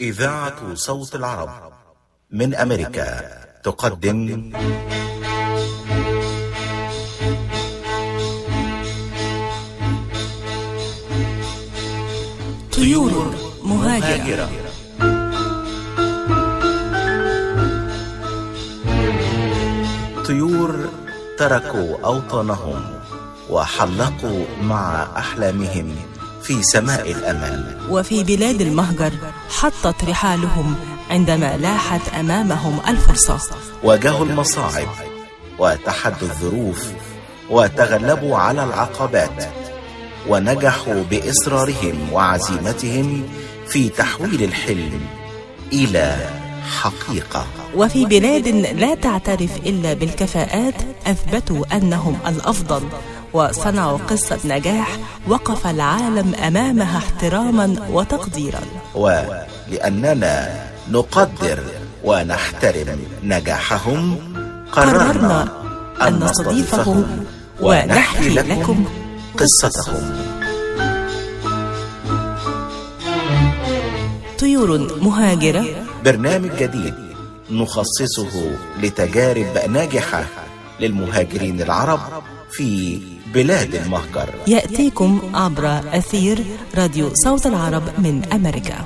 إذاعة صوت العرب من أمريكا تقدم. طيور مهاجرة. طيور تركوا أوطانهم وحلقوا مع أحلامهم. في سماء الأمل. وفي بلاد المهجر حطت رحالهم عندما لاحت أمامهم الفرصة. واجهوا المصاعب وتحدوا الظروف وتغلبوا على العقبات ونجحوا بإصرارهم وعزيمتهم في تحويل الحلم إلى حقيقة. وفي بلاد لا تعترف إلا بالكفاءات أثبتوا أنهم الأفضل. وصنعوا قصة نجاح وقف العالم أمامها احتراما وتقديرا. ولأننا نقدر ونحترم نجاحهم قررنا أن نستضيفهم ونحكي لكم قصتهم. طيور مهاجرة. برنامج جديد نخصصه لتجارب ناجحة للمهاجرين العرب في بلاد المهجر يأتيكم عبر أثير راديو صوت العرب من أمريكا.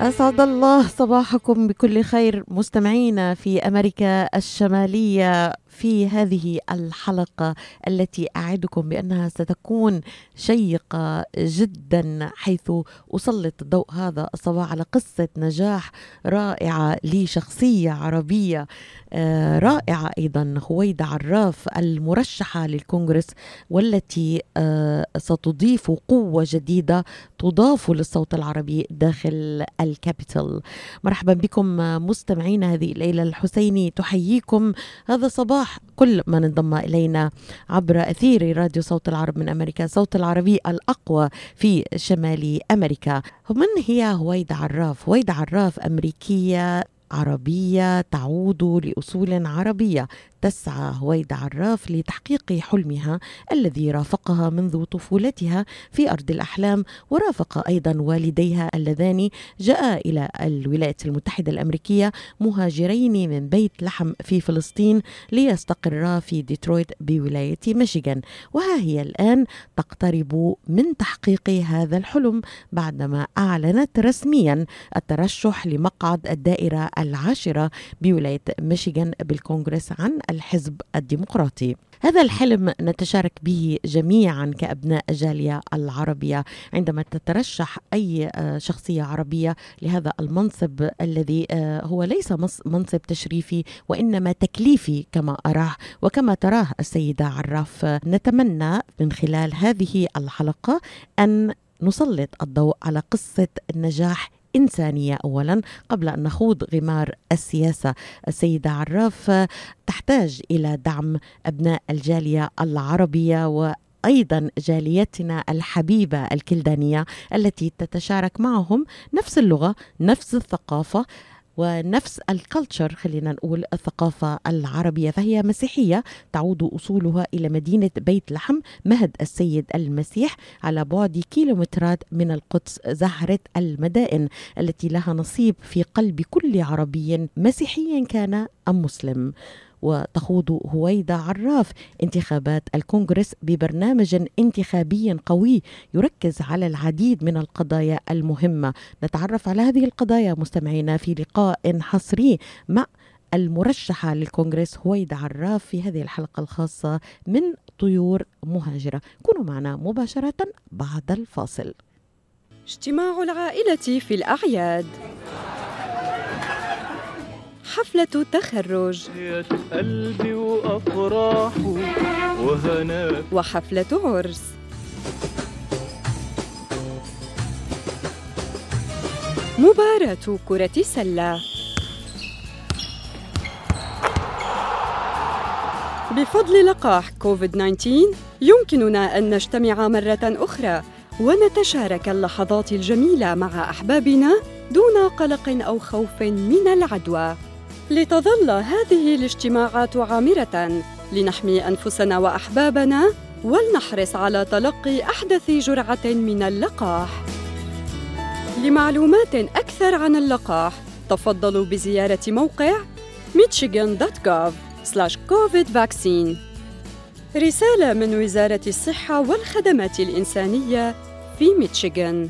أسعد الله صباحكم بكل خير مستمعينا في أمريكا الشمالية. في هذه الحلقة التي أعدكم بأنها ستكون شيقة جدا حيث أسلط الضوء هذا الصباح على قصة نجاح رائعة لشخصية عربية آه، رائعة أيضا هويدا عراف المرشحة للكونغرس والتي آه، ستضيف قوة جديدة تضاف للصوت العربي داخل الكابيتال. مرحبا بكم مستمعينا هذه الليلة الحسيني. تحييكم هذا الصباح كل من انضم إلينا عبر أثير راديو صوت العرب من أمريكا صوت العربي الأقوى في شمال أمريكا. من هي هويدا عراف؟ هويدا عراف أمريكية عربية تعود لأصول عربية. تسعى هويدا عراف لتحقيق حلمها الذي رافقها منذ طفولتها في أرض الأحلام ورافق أيضا والديها اللذان جاء إلى الولايات المتحدة الأمريكية مهاجرين من بيت لحم في فلسطين ليستقرا في ديترويت بولاية ميشيغان. وها هي الآن تقترب من تحقيق هذا الحلم بعدما أعلنت رسميا الترشح لمقعد الدائرة العاشرة بولاية ميشيغان بالكونغرس عن الحزب الديمقراطي. هذا الحلم نتشارك به جميعا كأبناء الجاليه العربية. عندما تترشح أي شخصية عربية لهذا المنصب الذي هو ليس منصب تشريفي وإنما تكليفي كما أراه. وكما تراه السيدة عراف نتمنى من خلال هذه الحلقة أن نسلط الضوء على قصة النجاح إنسانية أولا قبل أن نخوض غمار السياسة. السيدة عراف تحتاج إلى دعم أبناء الجالية العربية و أيضا جاليتنا الحبيبة الكلدانية التي تتشارك معهم نفس اللغة نفس الثقافة. ونفس الكالتشر خلينا نقول الثقافة العربية. فهي مسيحية تعود أصولها إلى مدينة بيت لحم مهد السيد المسيح على بعد كيلومترات من القدس زهرة المدائن التي لها نصيب في قلب كل عربي مسيحي كان أم مسلم. وتخوض هويدا عراف. انتخابات الكونغرس ببرنامج انتخابي قوي يركز على العديد من القضايا المهمة. نتعرف على هذه القضايا مستمعينا في لقاء حصري مع المرشحة للكونغرس هويدا عراف في هذه الحلقة الخاصة من طيور مهاجرة. كونوا معنا مباشرة بعد الفاصل. اجتماع العائلة في الأعياد. حفلة تخرج قلبي وأفراحه وهناء وحفلة عرس مباراة كرة سلة. بفضل لقاح كوفيد 19 يمكننا أن نجتمع مرة أخرى ونتشارك اللحظات الجميلة مع أحبابنا دون قلق أو خوف من العدوى. لتظل هذه الاجتماعات عامرة. لنحمي أنفسنا وأحبابنا ولنحرص على تلقي أحدث جرعة من اللقاح. لمعلومات أكثر عن اللقاح تفضلوا بزيارة موقع michigan.gov covid vaccine. رسالة من وزارة الصحة والخدمات الإنسانية في ميشيغان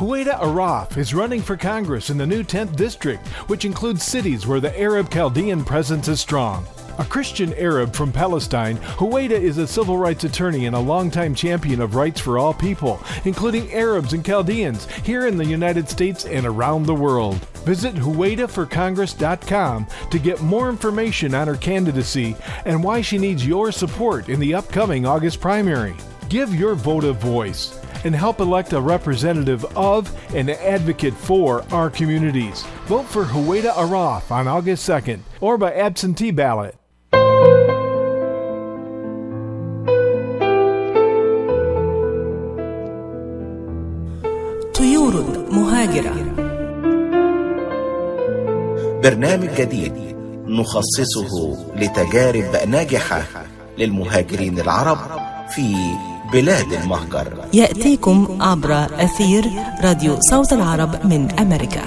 Hueda Araf is running for Congress in the new 10th district, which includes cities where the Arab Chaldean presence is strong. A Christian Arab from Palestine, Hueda is a civil rights attorney and a longtime champion of rights for all people, including Arabs and Chaldeans, here in the United States and around the world. Visit HuedaForCongress.com to get more information on her candidacy and why she needs your support in the upcoming August primary. Give your vote a voice and help elect a representative of and advocate for our communities. Vote for Hueda Araf on August 2nd or by absentee ballot. طيور مهاجرة برنامج جديد نخصصه لتجارب ناجحة للمهاجرين العرب في بلاد المهجر. يأتيكم عبر أثير راديو صوت العرب من أمريكا.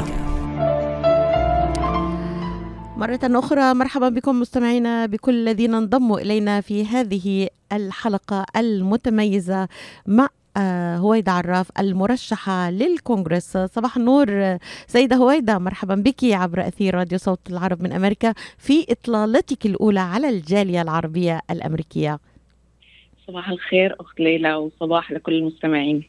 مرة أخرى مرحبا بكم مستمعينا بكل الذين انضموا إلينا في هذه الحلقة المتميزة مع آه، هويدا عراف المرشحة للكونغرس. صباح النور سيدة هويدا مرحبا بك عبر أثير راديو صوت العرب من أمريكا في إطلالتك الأولى على الجالية العربية الأمريكية. صباح الخير أخت ليلى وصباح لكل المستمعين.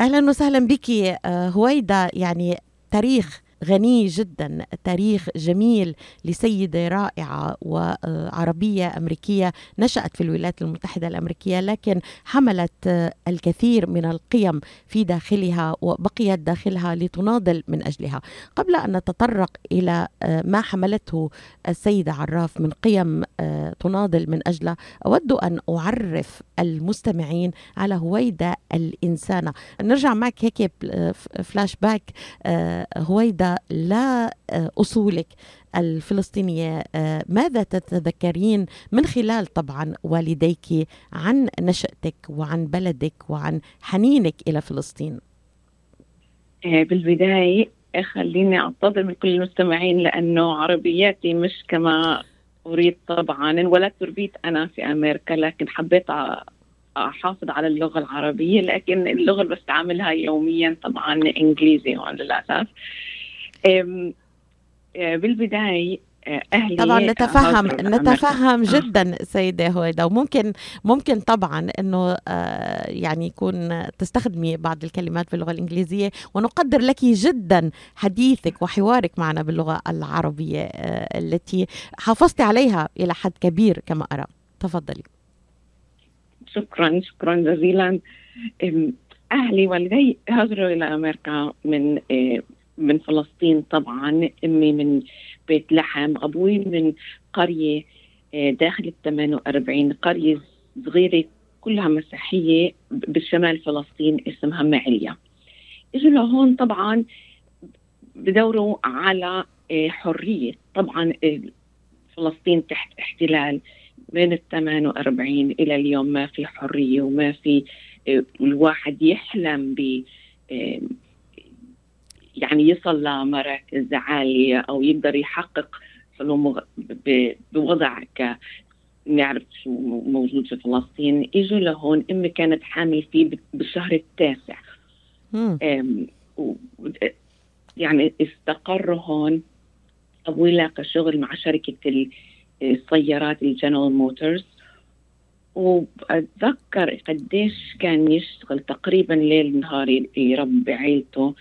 أهلا وسهلا بك آه، هويدا يعني تاريخ غني جدا تاريخ جميل لسيدة رائعة وعربية أمريكية نشأت في الولايات المتحدة الأمريكية لكن حملت الكثير من القيم في داخلها وبقيت داخلها لتناضل من أجلها. قبل أن نتطرق إلى ما حملته السيدة عراف من قيم تناضل من أجلها أود أن أعرف المستمعين على هويدا الإنسانة. نرجع معك هيك فلاش باك هويدا لا أصولك الفلسطينية ماذا تتذكرين من خلال طبعا والديك عن نشأتك وعن بلدك وعن حنينك إلى فلسطين؟ بالبداية خليني أعتذر من كل المستمعين لأنه عربياتي مش كما أريد طبعا انولدت وربيت أنا في أمريكا لكن حبيت أحافظ على اللغة العربية لكن اللغة اللي بستعملها يوميا طبعا إنجليزي هون للأسف. بالبداية أهلي طبعا نتفهم نتفهم جدا سيدة هويدا وممكن ممكن طبعا إنه يعني يكون تستخدمي بعض الكلمات باللغة الإنجليزية ونقدر لك جدا حديثك وحوارك معنا باللغة العربية التي حافظتي عليها إلى حد كبير كما أرى. تفضلي. شكرا شكرا جزيلا. أهلي والدي هاجروا إلى أمريكا من من فلسطين طبعا أمي من بيت لحم أبوي من قرية داخل ال 48 قرية صغيرة كلها مسيحية بالشمال فلسطين اسمها معليا. إجوا لهون طبعا بدوروا على حرية. طبعا فلسطين تحت احتلال من ال 48 إلى اليوم ما في حرية وما في الواحد يحلم ب يعني يصل لمراكز عالية أو يقدر يحقق بوضع ك نعرف شو موجود في فلسطين اجوا لهون امي كانت حامل فيه بالشهر التاسع. يعني استقروا هون أبوي لاقى شغل مع شركة السيارات الجنرال موتورز واتذكر قديش كان يشتغل تقريبا ليل نهار يربي عيلته.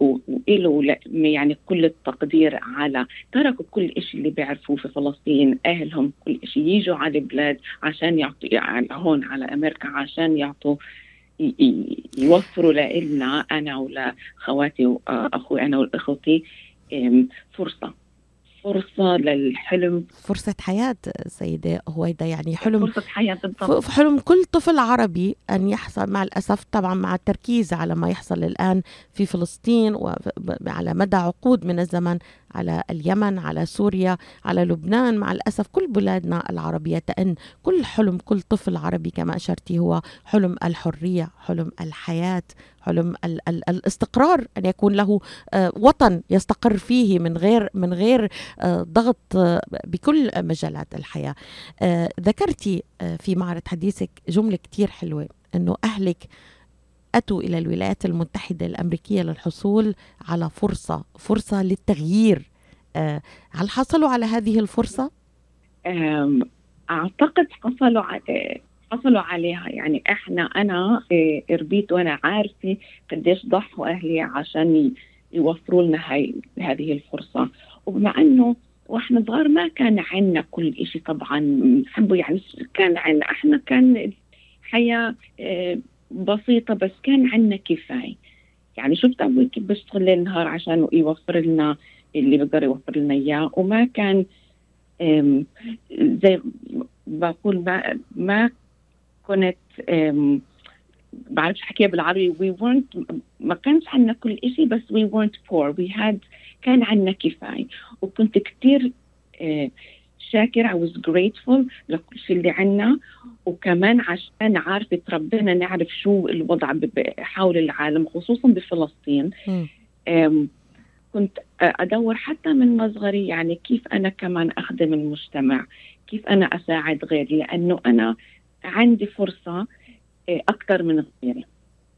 وإله يعني كل التقدير على تركوا كل شيء اللي بيعرفوه في فلسطين أهلهم كل شيء يجوا على البلاد عشان يعطوا يعني هون على أمريكا عشان يعطوا يوفروا لنا أنا ولخواتي وأخوي أنا وأخوتي فرصة. فرصة للحلم. فرصة حياة سيدة هويدا يعني حلم فرصة حياة بالضبط. حلم كل طفل عربي أن يحصل مع الأسف طبعا مع التركيز على ما يحصل الآن في فلسطين وعلى مدى عقود من الزمن. على اليمن على سوريا على لبنان. مع الأسف كل بلادنا العربية تأن. كل حلم كل طفل عربي كما أشرتي هو حلم الحرية حلم الحياة حلم ال ال الاستقرار أن يكون له آه، وطن يستقر فيه من غير من غير آه، ضغط آه، بكل مجالات الحياة. ذكرتي في معرض حديثك جملة كتير حلوة إنه أهلك أتوا إلى الولايات المتحدة الأمريكية للحصول على فرصة فرصة للتغيير. هل حصلوا على هذه الفرصة؟ أعتقد حصلوا حصلوا عليها. يعني إحنا أنا ربيت وأنا عارفة قديش ضحوا أهلي عشان يوفروا لنا هاي هذه الفرصة. وبما إنه وإحنا صغار ما كان عندنا كل شيء طبعا. نحبه يعني كان عندنا. إحنا كان الحياة بسيطة بس كان عندنا كفاية. يعني شفت أبوي كيف بيشتغل ليل نهار عشان يوفر لنا اللي بقدر يوفر لنا إياه وما كان زي بقول ما ما كنت بعرفش حكيها بالعربي. We weren't ما كانش عندنا كل شيء بس we weren't poor. We had كان عندنا كفاية. وكنت كثير شاكرة I was grateful لكل شيء اللي عندنا وكمان عشان عارفة ربنا نعرف شو الوضع حول العالم خصوصا بفلسطين. كنت أدور حتى من مصغري يعني كيف أنا كمان أخدم المجتمع كيف أنا أساعد غيري لأنه أنا عندي فرصة آه، أكثر من غيري.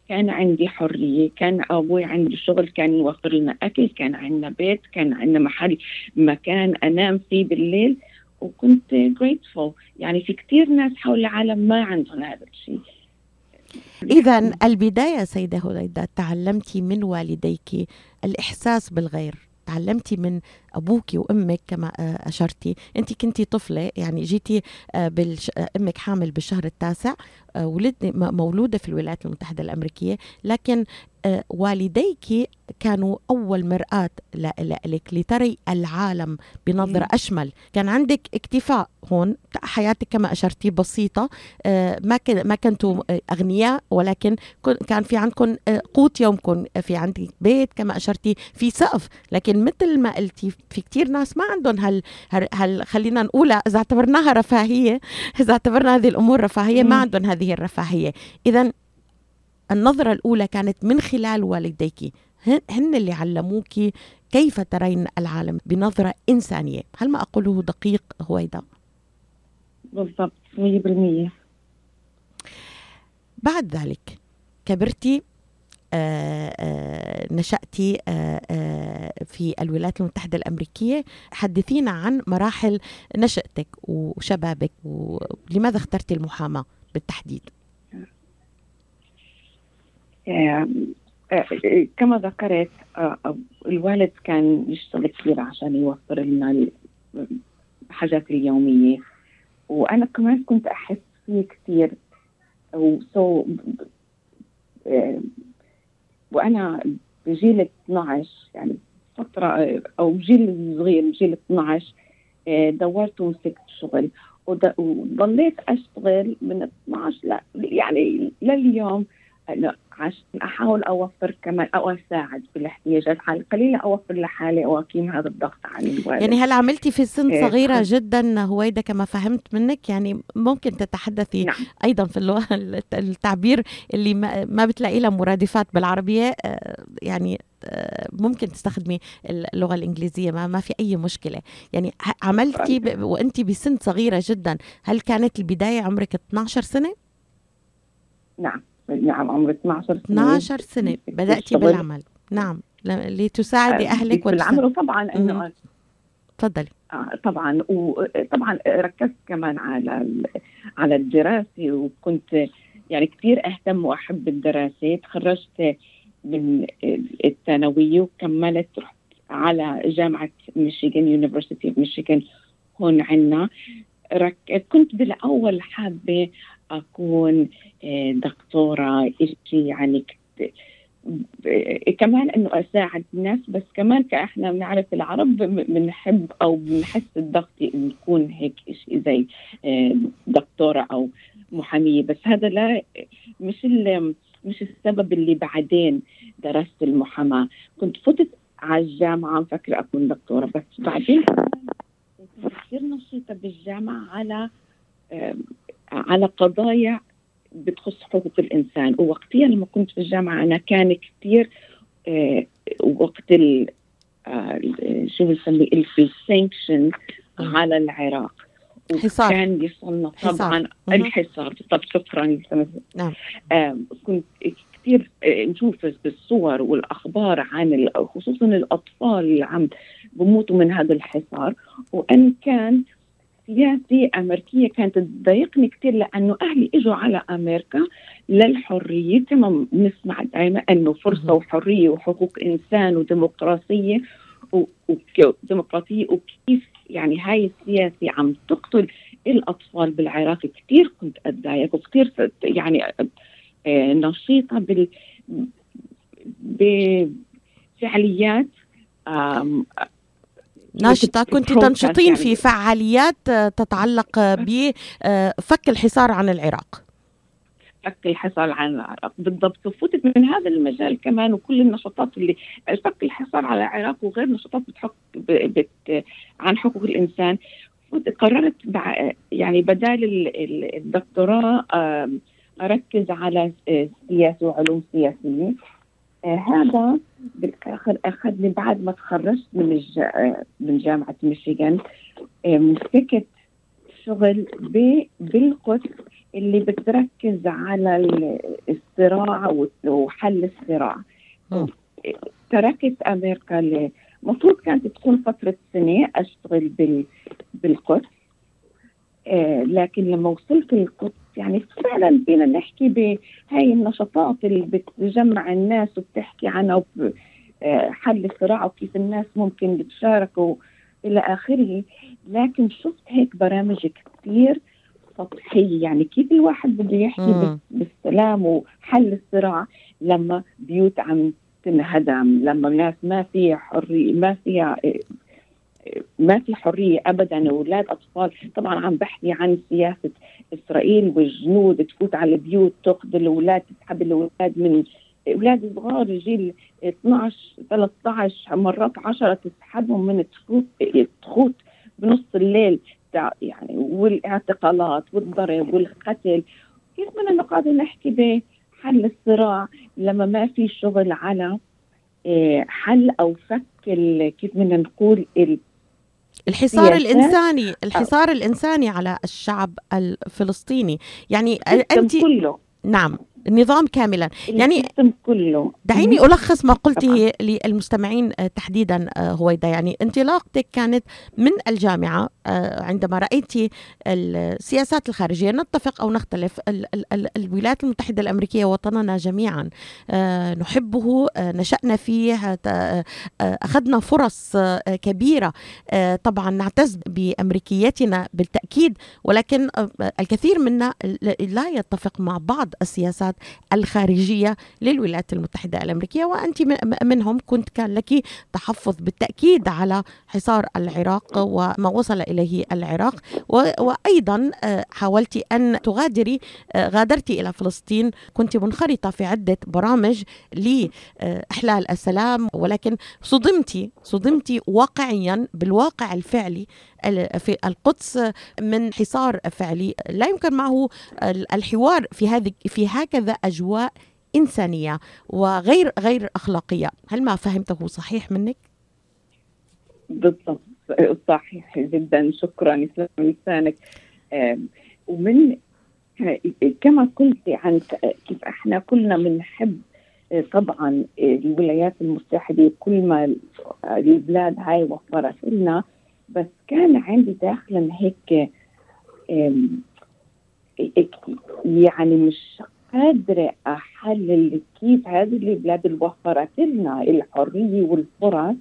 كان عندي حرية كان أبوي عنده شغل كان يوفر لنا أكل كان عندنا بيت كان عندنا محل مكان أنام فيه بالليل. وكنت grateful. يعني في كثير ناس حول العالم ما عندهم هذا الشيء. إذا البداية سيدة هليدة تعلمتي من والديك الإحساس بالغير تعلمتي من أبوك وأمك كما آه، أشرتي. أنت كنتي طفلة يعني جيتي آه، بالش... آه، أمك حامل بالشهر التاسع ولدني مولودة في الولايات المتحدة الأمريكية. لكن والديك كانوا أول مرآة لك لتري العالم بنظرة أشمل. كان عندك اكتفاء هون حياتك كما أشرتي بسيطة ما ما كنتوا أغنياء ولكن كان في عندكم قوت يومكم في عندك بيت كما أشرتي في سقف. لكن مثل ما قلتي في كتير ناس ما عندهم هال, هال خلينا نقولها إذا اعتبرناها رفاهية. إذا اعتبرنا هذه الأمور رفاهية ما عندهم هذه الرفاهية. إذا النظرة الأولى كانت من خلال والديك. هن اللي علموك كيف ترين العالم بنظرة إنسانية. هل ما أقوله دقيق هويدا؟ بالضبط 100% بعد ذلك كبرتي نشأتي آه آه في الولايات المتحدة الأمريكية حدثينا عن مراحل نشأتك وشبابك ولماذا اخترتي المحاماة بالتحديد؟ آه، آه، كما ذكرت آه، الوالد كان يشتغل كثير عشان يوفر لنا الحاجات اليومية وأنا كمان كنت أحس فيه كثير وسو وأنا بجيل 12 يعني فترة أو جيل صغير جيل 12 دورت ومسكت شغل. وضليت أشتغل من 12 لا يعني لليوم عشان أحاول أوفر كمان أو أساعد بالاحتياجات على القليله أوفر لحالي أو أقيم هذا الضغط عن الوالد. يعني هل عملتي في سن إيه، صغيرة جدا هويدا كما فهمت منك؟ يعني ممكن تتحدثي نعم. أيضا في اللغة التعبير اللي ما بتلاقي له مرادفات بالعربية آه، يعني آه، ممكن تستخدمي اللغة الإنجليزية ما ما في أي مشكلة. يعني عملتي ب... وانت بسن صغيرة جدا هل كانت البداية عمرك 12 سنة؟ نعم. نعم عمري 12 سنة. 12 سنة. بدأتي بالعمل. نعم. لتساعدي أهلك بالعمل وطبعا إنه تفضلي. آه طبعا. وطبعا ركزت كمان على على الدراسة. وكنت يعني كثير أهتم وأحب الدراسة تخرجت من الثانوية وكملت. رحت على جامعة ميشيغان University of Michigan هون عنا. كنت بالأول حابة أكون آه، دكتورة شيء يعني كمان إنه أساعد الناس بس كمان كإحنا بنعرف العرب بنحب أو بنحس الضغط إنه يكون هيك شيء زي آه، دكتورة أو محامية. بس هذا لا مش مش السبب اللي بعدين درست المحاماة. كنت فتت على الجامعة مفكرة أكون دكتورة بس بعدين كنت كثير على آم، على قضايا بتخص حقوق الإنسان ووقتها لما كنت في الجامعة أنا كان كثير آه، وقت ال آه، شو بنسميه السانكشن على العراق حصار. وكان يصلنا. طبعا. الحصار طب شكرا نعم. آم، كنت كثير آه، نشوف بالصور والأخبار عن خصوصا الأطفال اللي عم بموتوا من هذا الحصار وأن كان سياسي امريكيه كانت تضايقني كثير لأنه أهلي إجوا على أمريكا للحرية كما بنسمع دائما إنه فرصة مهم. وحرية وحقوق إنسان وديمقراطية و- وك- وديمقراطيه وكيف يعني هاي السياسة عم تقتل الأطفال بالعراق كثير كنت أتضايق وكثير يعني آه، نشيطة بال بفعاليات ناشطة كنت تنشطين. في فعاليات آه، تتعلق آه، بفك الحصار عن العراق. فك الحصار عن العراق. بالضبط. وفتت من هذا المجال كمان وكل النشاطات اللي فك الحصار على العراق وغير نشاطات بتحك ب- بت عن حقوق الإنسان. قررت يعني بدال ال- ال- الدكتوراه أركز على آه، سياسه وعلوم سياسيه آه، هذا بالآخر اخذني بعد ما تخرجت من الج... من جامعة ميشيغان آه، مسكت شغل ب... بالقدس اللي بتركز على ال- الصراع وحل الصراع. تركت أمريكا المفروض كانت تكون فترة سنة أشتغل بال... بالقدس لكن لما وصلت القدس يعني فعلا فينا نحكي بهاي النشاطات اللي بتجمع الناس وبتحكي عنها وب... آه حل الصراع وكيف الناس ممكن يتشاركوا إلى آخره. لكن شفت هيك برامج كثير سطحية. يعني كيف الواحد بده يحكي بالسلام وحل الصراع لما بيوت عم تنهدم لما الناس ما في حرية ما فيها آه، ما في حرية ابدا أولاد أطفال. طبعا عم بحكي عن سياسة إسرائيل والجنود تفوت على البيوت تأخذ الأولاد تسحب الأولاد من أولاد صغار جيل 12 13 مرات 10 تسحبهم من تخوت تخوت بنص الليل. يعني والاعتقالات والضرب والقتل. كيف بدنا نقعد نحكي بحل الصراع لما ما في شغل على آه، حل أو فك كيف بدنا نقول الحصار سياسات. الإنساني الحصار الإنساني على الشعب الفلسطيني يعني أنت كله نعم النظام كاملا. يعني كله. دعيني ألخص ما قلته. للمستمعين آه، تحديدا آه، هويدا. يعني انطلاقتك كانت من الجامعة آه، عندما رأيتي السياسات الخارجية نتفق أو نختلف ال- ال- ال- الولايات المتحدة الأمريكية وطننا جميعا نحبه نشأنا فيه أخذنا فرص كبيرة طبعا نعتز بأمريكيتنا بالتأكيد ولكن الكثير منا لا يتفق مع بعض السياسات الخارجية للولايات المتحدة الأمريكية وأنت من- منهم كنت كان لك تحفظ بالتأكيد على حصار العراق وما وصل إليه العراق وأيضا آه، حاولت أن تغادري آه، غادرت إلى فلسطين. كنت منخرطة في عدة برامج لإحلال السلام ولكن صدمتي صدمتي واقعيا بالواقع الفعلي ال- في القدس من حصار فعلي. لا يمكن معه ال- الحوار في هذه في هكذا أجواء إنسانية وغير غير أخلاقية. هل ما فهمته صحيح منك؟ بالضبط صحيح جدا. شكرا. لسانك. ومن كما قلت عن كيف إحنا كلنا بنحب آه، طبعا آه، الولايات المتحدة كل ما البلاد هاي وفرت لنا بس كان عندي داخلا هيك يعني مش قادرة أحلل كيف هذه البلاد اللي وفرت لنا الحرية والفرص.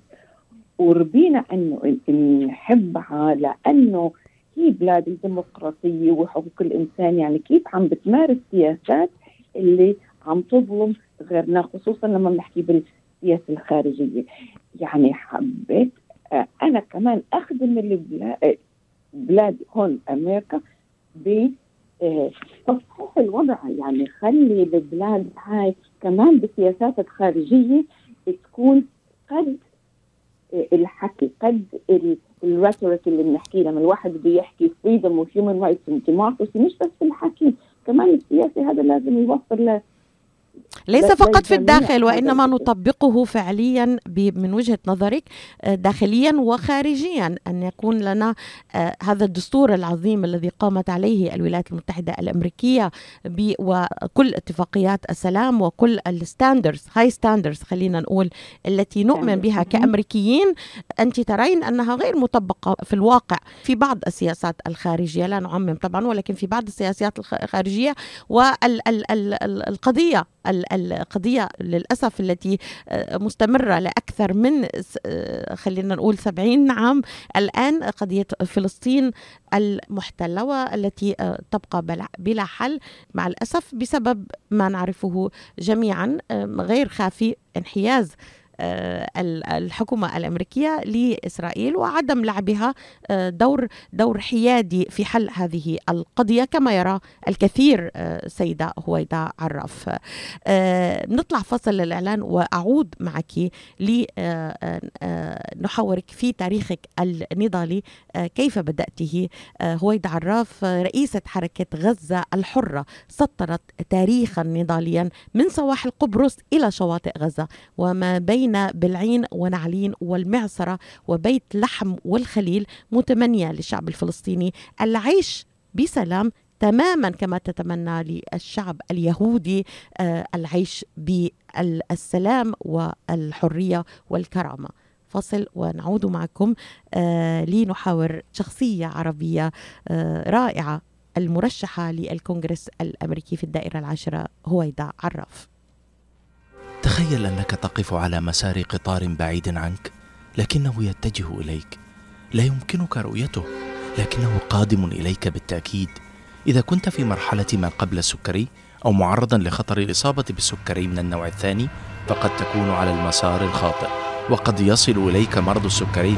وربينا إن نحبها لأنه هي بلاد الديمقراطية وحقوق الإنسان. يعني كيف عم بتمارس سياسات اللي عم تظلم غيرنا خصوصا لما بنحكي بالسياسة الخارجية. يعني حبيت أنا كمان أخدم البلاد بلاد هون أمريكا ب آه، تصحيح الوضع. يعني خلي البلاد هاي كمان بسياساتها الخارجيه تكون قد الحكي قد ال rhetoric اللي بنحكيه. لما الواحد بده يحكي freedom و human rights و democracy مش بس الحكي كمان السياسي هذا لازم يوفر له ليس فقط في الداخل وإنما. نطبقه فعليا من وجهة نظرك آه، داخليا وخارجيا أن يكون لنا آه، هذا الدستور العظيم الذي قامت عليه الولايات المتحدة الأمريكية وكل اتفاقيات السلام وكل ال standards high standards خلينا نقول التي نؤمن. بها. كأمريكيين أنت ترين أنها غير مطبقة في الواقع في بعض السياسات الخارجية لا نعمم طبعا ولكن في بعض السياسات الخ- الخارجية والقضية القضية للأسف التي آه، مستمرة لأكثر من آه، خلينا نقول 70 عام. الآن قضية فلسطين المحتلة والتي آه، تبقى بلا- حل مع الأسف بسبب ما نعرفه جميعا غير خافي انحياز. الحكومة الأمريكية لإسرائيل وعدم لعبها آه، دور دور حيادي في حل هذه القضية كما يرى الكثير آه، سيدة هويدا عراف آه، نطلع فصل للإعلان وأعود معك لنحاورك في تاريخك النضالي آه، كيف بدأته آه، هويدا عراف آه، رئيسة حركة غزة الحرة سطرت تاريخا نضاليا من سواحل قبرص إلى شواطئ غزة وما بين بلعين ونعلين والمعصرة وبيت لحم والخليل متمنية للشعب الفلسطيني. العيش بسلام تماما كما تتمنى للشعب اليهودي آه، العيش بالسلام والحرية والكرامة. فصل ونعود معكم آه، لنحاور شخصية عربية آه، رائعة المرشحة للكونغرس الأمريكي في الدائرة العاشرة هويدا عراف. تخيل أنك تقف على مسار قطار بعيد عنك لكنه يتجه إليك. لا يمكنك رؤيته لكنه قادم إليك بالتأكيد. إذا كنت في مرحلة ما قبل السكري أو معرضا لخطر الإصابة بالسكري من النوع الثاني فقد تكون على المسار الخاطئ وقد يصل إليك مرض السكري.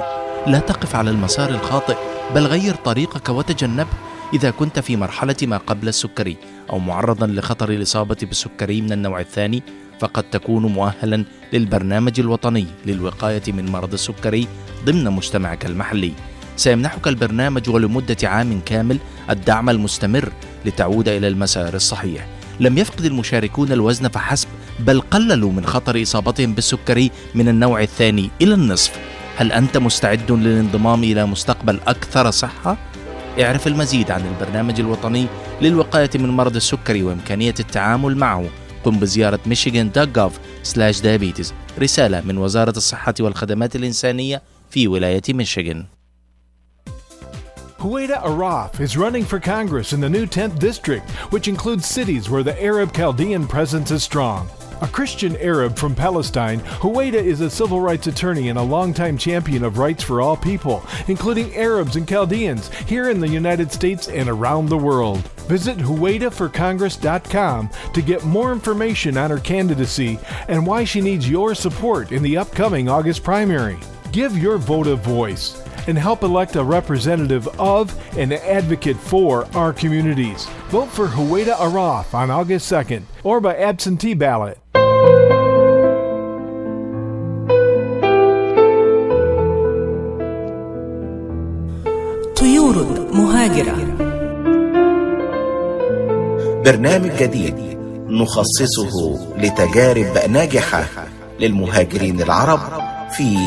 لا تقف على المسار الخاطئ بل غير طريقك وتجنبه. إذا كنت في مرحلة ما قبل السكري أو معرضا لخطر الإصابة بالسكري من النوع الثاني فقد تكون مؤهلا للبرنامج الوطني للوقاية من مرض السكري ضمن مجتمعك المحلي. سيمنحك البرنامج ولمدة عام كامل الدعم المستمر لتعود إلى المسار الصحيح. لم يفقد المشاركون الوزن فحسب بل قللوا من خطر إصابتهم بالسكري من النوع الثاني إلى النصف. هل أنت مستعد للانضمام إلى مستقبل أكثر صحة؟ اعرف المزيد عن البرنامج الوطني للوقاية من مرض السكري وإمكانية التعامل معه. قم بزيارة michigan.gov/diabetes رسالة من وزارة الصحة والخدمات الإنسانية في ولاية ميشيغان Hueda Araf is running for Congress in the new 10th district, which includes cities where the Arab Chaldean presence is strong. A Christian Arab from Palestine, Hueda is a civil rights attorney and a longtime champion of rights for all people, including Arabs and Chaldeans, here in the United States and around the world. Visit HuedaForCongress.com to get more information on her candidacy and why she needs your support in the upcoming August primary. Give your vote a voice and help elect a representative of and advocate for our communities. Vote for Hueda Araf on August 2nd or by absentee ballot. مهاجرة. برنامج جديد نخصصه لتجارب ناجحة للمهاجرين العرب في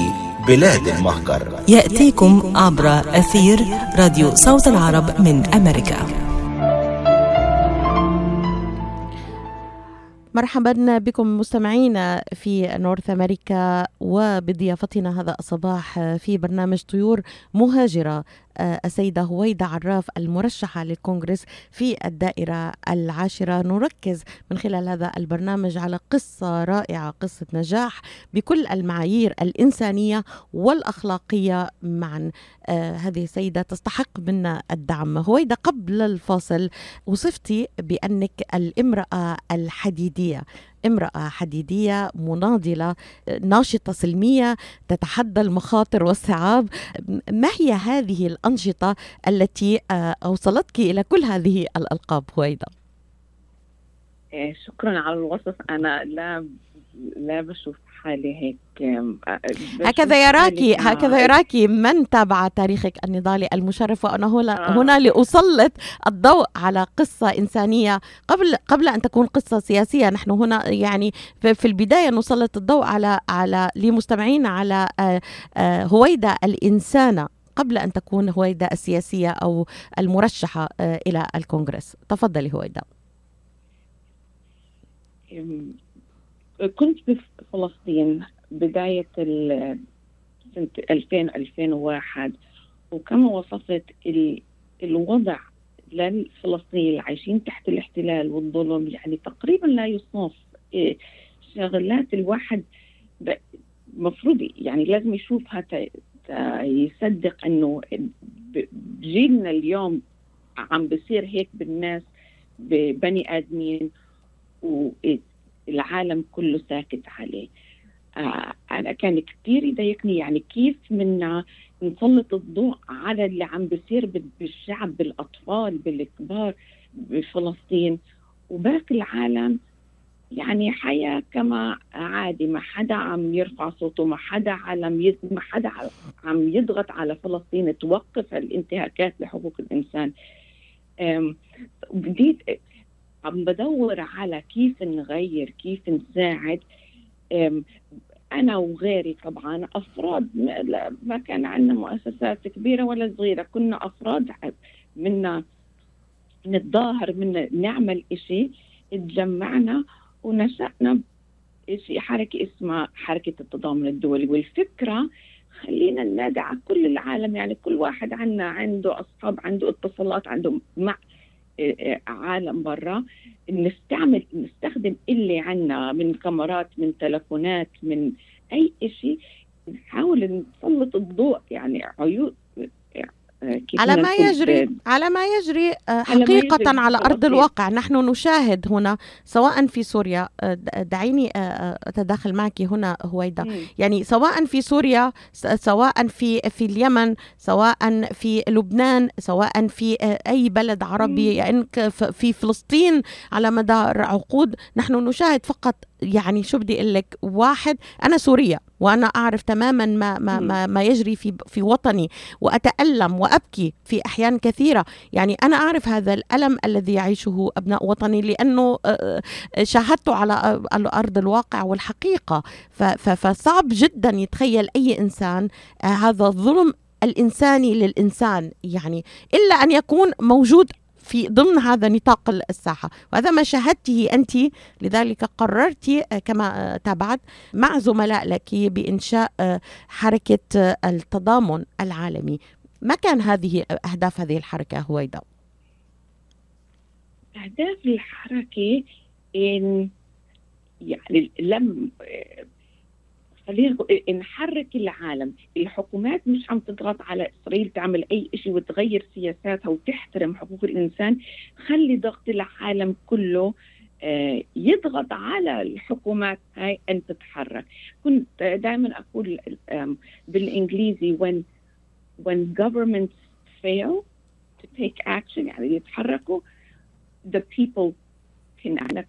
بلاد المهجر. يأتيكم عبر أثير راديو صوت العرب من أمريكا. مرحبا بكم مستمعينا في نورث أمريكا وبضيافتنا هذا الصباح في برنامج طيور مهاجرة. السيدة هويدا عراف المرشحة للكونغرس في الدائرة العاشرة. نركز من خلال هذا البرنامج على قصة رائعة قصة نجاح بكل المعايير الإنسانية والأخلاقية معا. هذه السيدة تستحق منا الدعم. هويدا قبل الفاصل وصفتي بأنك الامرأة الحديدية. امرأة حديدية مناضلة ناشطة سلمية تتحدى المخاطر والصعاب ما هي هذه الأنشطة التي أوصلتك إلى كل هذه الألقاب هويدا؟ شكرا على الوصف أنا لا لا بشوف حالي هيك آه، هكذا يراكي هكذا يراكي من تابع تاريخك النضالي المشرف؟ وأنا هنا آه. هنا لأسلط الضوء على قصة إنسانية قبل قبل أن تكون قصة سياسية. نحن هنا يعني في البداية نسلط الضوء على على لمستمعينا على آه، آه، هويدا الإنسانة قبل أن تكون هويدا السياسية أو المرشحة إلى الكونغرس. تفضلي هويدا. كنت بفلسطين بداية ال- سنة 2000 2001 وكما وصفت ال- الوضع للفلسطينيين اللي عايشين تحت الاحتلال والظلم يعني تقريبا لا يصنف إيه، شغلات الواحد مفروض يعني لازم يشوفها يصدق إنه بجيلنا اليوم عم بصير هيك بالناس ببني آدمين والعالم كله ساكت عليه. آه أنا كان كثير يضايقني يعني كيف منا نسلط الضوء على اللي عم بيصير بال- بالشعب بالأطفال بالكبار بفلسطين. وباقي العالم يعني حياة كما عادي. ما حدا عم يرفع صوته ما حدا عم. ما حدا عم يضغط على فلسطين توقف الانتهاكات لحقوق الإنسان. بديت عم بدور على كيف نغير كيف نساعد. أنا وغيري طبعا أفراد ما- كان عندنا مؤسسات كبيرة ولا صغيرة كنا أفراد منا نتظاهر منا نعمل إشي تجمعنا ونشأنا شيء حركة اسمها حركة التضامن الدولي. والفكرة خلينا ننادي على كل العالم يعني كل واحد عنا عنده أصحاب عنده اتصالات عنده مع عالم برا نستعمل نستخدم اللي عنا من كاميرات من تلفونات من أي شيء نحاول نسلط الضوء يعني كيف على ما يجري ب- على ما يجري آه، على حقيقة يجري على أرض. الواقع نحن نشاهد هنا سواء في سوريا آه، دعيني آه، آه، أتداخل معك هنا هويدا. يعني سواء في سوريا سواء في في اليمن سواء في لبنان سواء في آه، أي بلد عربي يعني في فلسطين على مدار عقود نحن نشاهد فقط يعني شو بدي أقول لك؟ واحد أنا سورية وأنا أعرف تماما ما ما. ما, ما يجري في في وطني وأتألم وأبكي في أحيان كثيرة. يعني أنا أعرف هذا الألم الذي يعيشه أبناء وطني لأنه آه، آه، شاهدته على آه، على أرض الواقع والحقيقة. فصعب جدا يتخيل أي إنسان هذا الظلم الإنساني للإنسان. يعني إلا أن يكون موجود في ضمن هذا نطاق الساحة. وهذا ما شاهدته أنت لذلك قررت آه، كما آه، تابعت مع زملاء لك بإنشاء آه، حركة آه، التضامن العالمي. ما كان هذه أهداف هذه الحركة هويدا؟ أهداف الحركة إن يعني لم خلينا نقول نحرك العالم. الحكومات مش عم تضغط على إسرائيل تعمل أي شيء وتغير سياساتها وتحترم حقوق الإنسان. خلي ضغط العالم كله آه، يضغط على الحكومات هاي أن تتحرك. كنت دائما أقول بالإنجليزي when when governments fail to take action يعني يتحركوا the people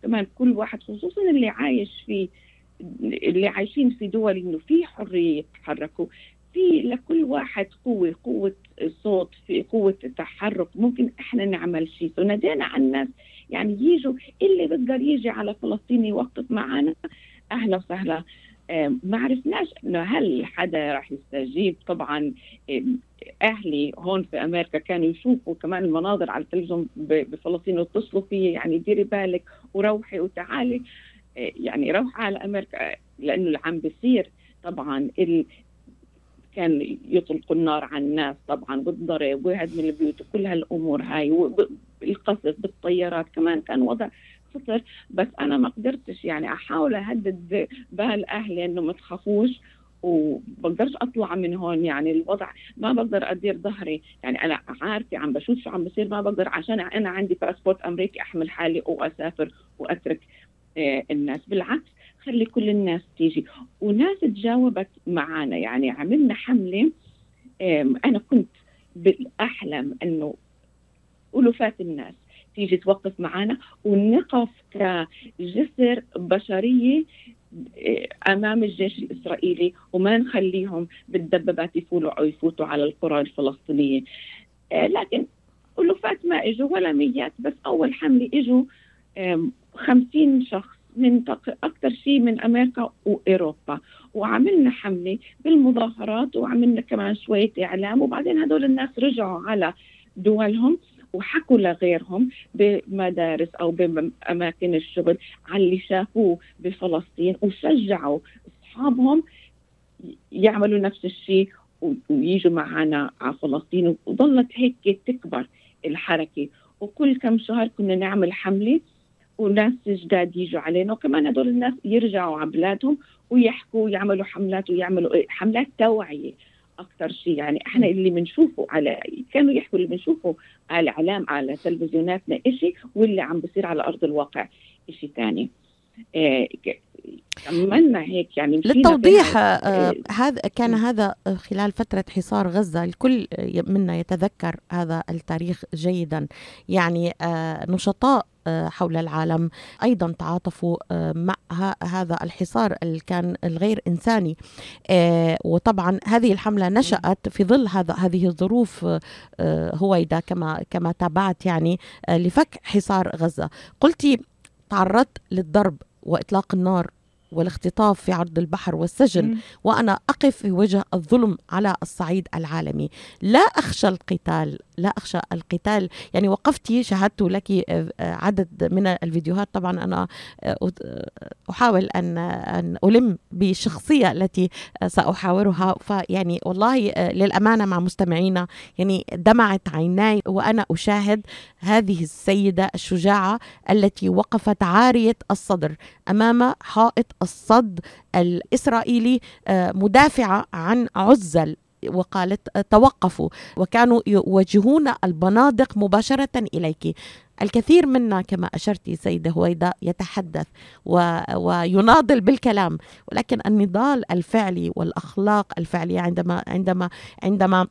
كمان كل واحد خصوصا اللي عايش في اللي عايشين في دول إنه في حرية يتحركوا في لكل واحد قوة قوة صوت في قوة تحرك ممكن إحنا نعمل شيء. فنادينا على الناس يعني يجوا اللي بيقدر يجي على فلسطين يوقف معنا أهلا وسهلا. ما عرفناش إنه هل حدا راح يستجيب. طبعا أهلي هون في أمريكا كانوا يشوفوا كمان المناظر على التلفزيون بفلسطين واتصلوا في يعني ديري بالك وروحي وتعالي. يعني روح على أمريكا لأنه اللي عم بيصير. طبعا ال... كان يطلقوا النار على الناس طبعا والضرب وهدم البيوت وكل هالأمور هاي والقصف بالطيارات كمان كان وضع خطر. بس أنا ما قدرتش يعني أحاول أهدد بال أهلي إنه ما تخافوش وبقدرش أطلع من هون. يعني الوضع ما بقدر أدير ظهري. يعني أنا عارفة عم بشوف شو عم بصير ما بقدر عشان أنا عندي باسبورت أمريكي أحمل حالي وأسافر وأترك الناس. بالعكس خلي كل الناس تيجي. وناس تجاوبت معنا يعني عملنا حملة آم، أنا كنت بالأحلم إنه ألوفات الناس تيجي توقف معنا ونقف كجسر بشرية أمام الجيش الإسرائيلي وما نخليهم بالدبابات يفولوا أو يفوتوا على القرى الفلسطينية. لكن ألوفات ما إجوا ولا ميات بس أول حملة إجوا خمسين شخص من أكثر شيء من أمريكا وأوروبا. وعملنا حملة بالمظاهرات وعملنا كمان شوية إعلام وبعدين هدول الناس رجعوا على دولهم وحكوا لغيرهم بمدارس أو بأماكن الشغل على اللي شافوه بفلسطين وشجعوا أصحابهم يعملوا نفس الشيء ويجوا معنا على فلسطين. وظلت هيك تكبر الحركة. وكل كم شهر كنا نعمل حملة وناس جداد يجوا علينا وكمان هدول الناس يرجعوا على بلادهم ويحكوا ويعملوا حملات ويعملوا حملات توعية أكثر شيء يعني إحنا اللي بنشوفه على كانوا يحكوا اللي بنشوفه على اعلام على تلفزيوناتنا شيء واللي عم بصير على أرض الواقع شيء ثاني عملنا هيك يعني للتوضيح آه هذا كان هذا خلال فترة حصار غزة. الكل منا يتذكر هذا التاريخ جيدا. يعني آه نشطاء حول العالم. أيضا تعاطفوا مع هذا الحصار اللي كان الغير إنساني. وطبعا هذه الحملة نشأت في ظل هذا هذه الظروف هويدا كما كما تابعت يعني لفك حصار غزة. قلتي تعرضت للضرب وإطلاق النار. والاختطاف في عرض البحر والسجن م. وأنا أقف في وجه الظلم على الصعيد العالمي. لا أخشى القتال لا أخشى القتال. يعني وقفتي شاهدت لك عدد من الفيديوهات. طبعا أنا أحاول أن أن ألم بالشخصية التي سأحاورها. فيعني والله للأمانة مع مستمعينا يعني دمعت عيناي. وأنا أشاهد هذه السيدة الشجاعة التي وقفت عارية الصدر أمام حائط الصد الإسرائيلي مدافعة عن عزل وقالت توقفوا وكانوا يوجهون البنادق مباشرة إليك. الكثير منا كما أشرتي سيدة هويدا يتحدث و... ويناضل بالكلام ولكن النضال الفعلي والأخلاق الفعلية عندما عندما عندما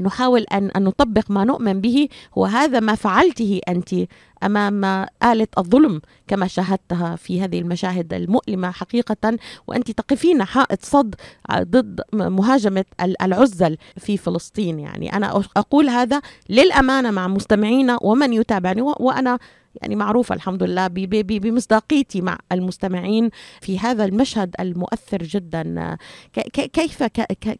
نحاول أن أن نطبق ما نؤمن به هو هذا ما فعلته أنت أمام آلة الظلم كما شاهدتها في هذه المشاهد المؤلمة حقيقة وأنت تقفين حائط صد ضد مهاجمة العزل في فلسطين. يعني أنا أقول هذا للأمانة مع مستمعينا ومن يتابعني وأنا يعني معروفة الحمد لله بمصداقيتي مع المستمعين في هذا المشهد المؤثر جدا. كيف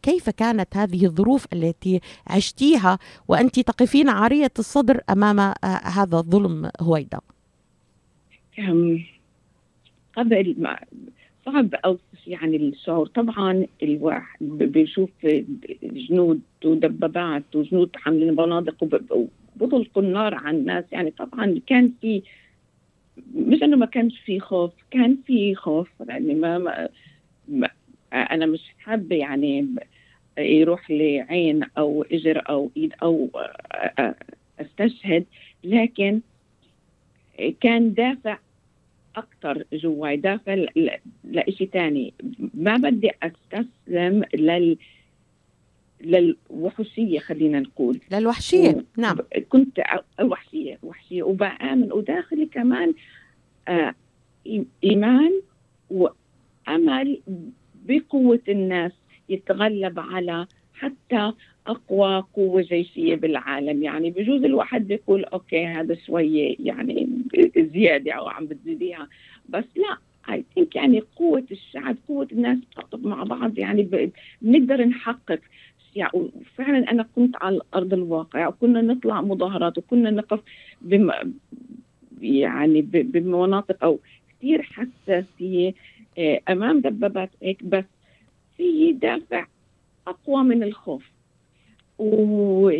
كيف كانت هذه الظروف التي عشتيها وأنت تقفين عارية الصدر أمام هذا الظلم هويدا؟ قبل ما صعب أوصف يعني الشعور. طبعا الواحد بيشوف جنود ودبابات وجنود حاملين بنادق بطلقوا النار على الناس. يعني طبعا كان في مش إنه ما كانش في خوف كان في خوف. يعني ما, ما, ما أنا مش حابة يعني يروح لي عين أو إجر أو إيد أو أستشهد. لكن كان دافع أكثر جواي دافع لشيء ثاني ما بدي أستسلم لل للوحشية خلينا نقول. للوحشية و... نعم. كنت الوحشية وحشية وبآمن وداخلي كمان آه إيمان وأمل بقوة الناس يتغلب على حتى أقوى قوة جيشية بالعالم. يعني بجوز الواحد بيقول أوكي هذا شوية يعني زيادة أو عم بتزيديها بس لا اي ثينك يعني قوة الشعب قوة الناس مع بعض. يعني بنقدر نحقق يعني وفعلا أنا كنت على أرض الواقع وكنا نطلع مظاهرات وكنا نقف بم يعني بمناطق أو كثير حساسية أمام دبابات هيك بس في دافع أقوى من الخوف. و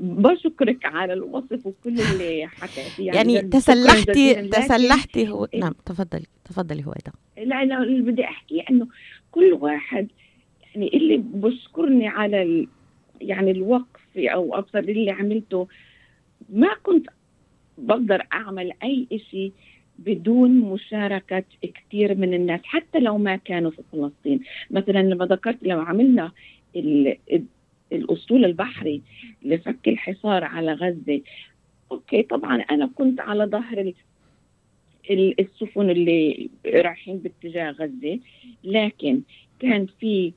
بشكرك على الوصف وكل اللي حكيتي يعني, يعني تسلحتي تسلحتي هو نعم تفضلي تفضلي هو لا لا اللي بدي أحكي إنه كل واحد يعني اللي بشكرني على ال... يعني الوقف أو ابصر اللي عملته ما كنت بقدر أعمل أي شيء بدون مشاركة كثير من الناس حتى لو ما كانوا في فلسطين. مثلا لما ذكرت لو عملنا ال... الأسطول البحري لفك الحصار على غزة أوكي طبعا أنا كنت على ظهر ال- السفن اللي رايحين باتجاه غزة لكن كان في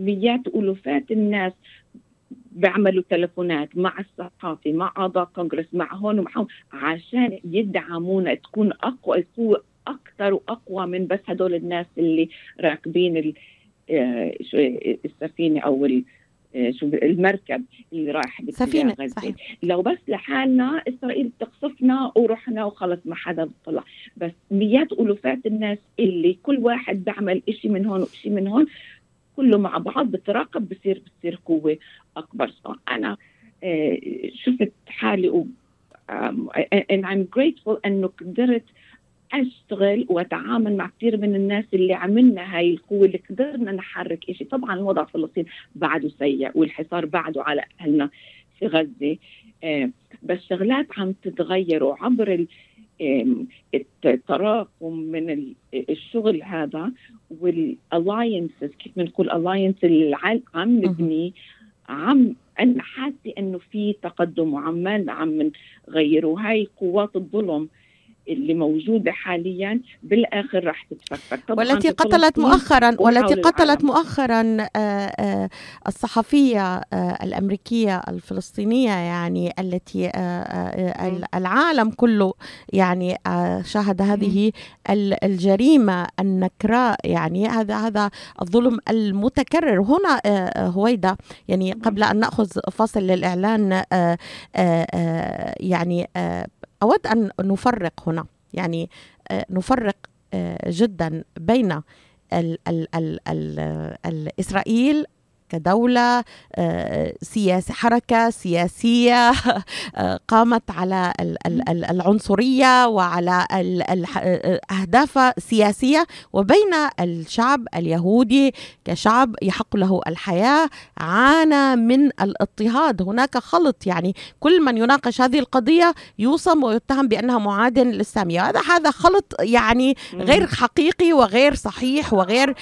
مئات ألوفات الناس بيعملوا تلفونات مع الصحافة مع أعضاء كونغرس مع هون ومع هون عشان يدعمونا تكون أقوى قوة أكثر وأقوى من بس هدول الناس اللي راكبين آه، شو- السفينة أو ال- آه، شو المركب اللي رايح سفينة غزة. صحيح. لو بس لحالنا إسرائيل بتقصفنا ورحنا وخلص ما حدا بيطلع بس مئات ألوفات الناس اللي كل واحد بيعمل إشي من هون وإشي من هون كله مع بعض بتراقب بصير بتصير قوة أكبر. أنا آه، شفت حالي و um, and I'm grateful إنه قدرت أشتغل وأتعامل مع كثير من الناس اللي عملنا هاي القوة اللي قدرنا نحرك شيء طبعا الوضع في فلسطين بعده سيء والحصار بعده على أهلنا في غزة. آه، بس شغلات عم تتغير وعبر التراكم من ال- الشغل هذا والالاينسز كيف بنقول الاينس اللي عم مهم. نبني عم أنا حاسة إنه في تقدم وعمال عم نغير وهي قوات الظلم اللي موجودة حاليا بالآخر رح تتفكك طبعا والتي قتلت مؤخرا والتي قتلت العالم. مؤخرا آه، آه، الصحفية آه، الأمريكية الفلسطينية يعني التي. العالم كله يعني شاهد هذه ال- الجريمة النكراء يعني. هذا هذا الظلم المتكرر. هنا هويدا يعني قبل أن نأخذ فاصل للإعلان يعني أود أن نفرق هنا. يعني آه، نفرق آه، جدا بين ال ال ال ال الإسرائيل كدولة آه، سياسة حركة سياسية آه، قامت على ال- ال- ال- العنصرية وعلى آه، أهداف سياسية. وبين الشعب اليهودي كشعب يحق له الحياة عانى من الاضطهاد. هناك خلط يعني كل من يناقش هذه القضية يوصم ويتهم بأنها معاد للسامية هذا هذا خلط يعني غير حقيقي وغير صحيح وغير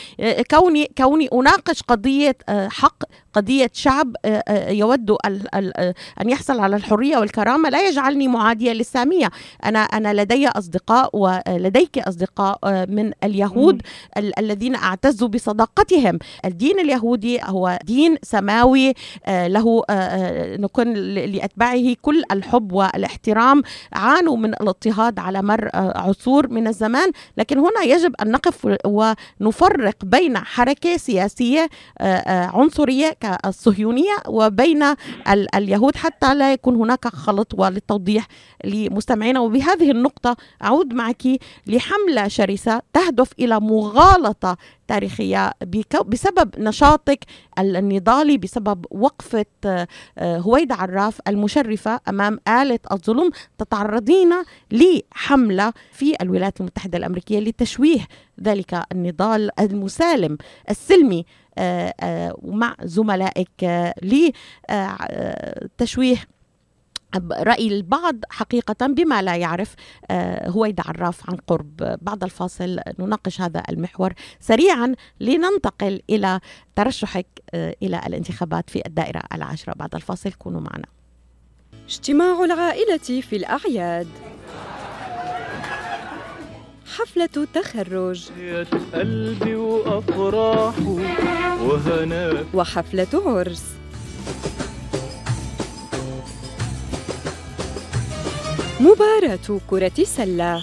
كوني كوني أناقش قضية آه، حق قضية شعب آه، آه، يود آه، أن يحصل على الحرية والكرامة لا يجعلني معادية للسامية. أنا أنا لدي أصدقاء ولديك أصدقاء آه، من اليهود ال- الذين اعتز بصداقتهم. الدين اليهودي هو دين سماوي له نكون ل- لأتباعه كل الحب والاحترام. عانوا من الاضطهاد على مر عصور من الزمان. لكن هنا يجب أن نقف ونفرق بين حركة سياسية آه، كالصهيونيه وبين ال- اليهود حتى لا يكون هناك خلط وللتوضيح لمستمعينا. وبهذه النقطة أعود معك لحملة شرسة تهدف إلى مغالطة تاريخية. بك- بسبب نشاطك النضالي بسبب وقفة آه، آه، هويدا عراف المشرفة أمام آلة الظلم تتعرضين لحملة في الولايات المتحدة الأمريكية لتشويه ذلك النضال المسالم السلمي آه، مع زملائك لتشويه رأي البعض حقيقة بما لا يعرف آه، هويدا عراف عن قرب. بعد الفاصل نناقش هذا المحور سريعا لننتقل إلى ترشحك آه، إلى الانتخابات في الدائرة العاشرة. بعد الفاصل كونوا معنا. اجتماع العائلة في الأعياد. حفلة تخرج. يا قلبي وأفراحه وهناك وحفلة عرس مباراة كرة سلة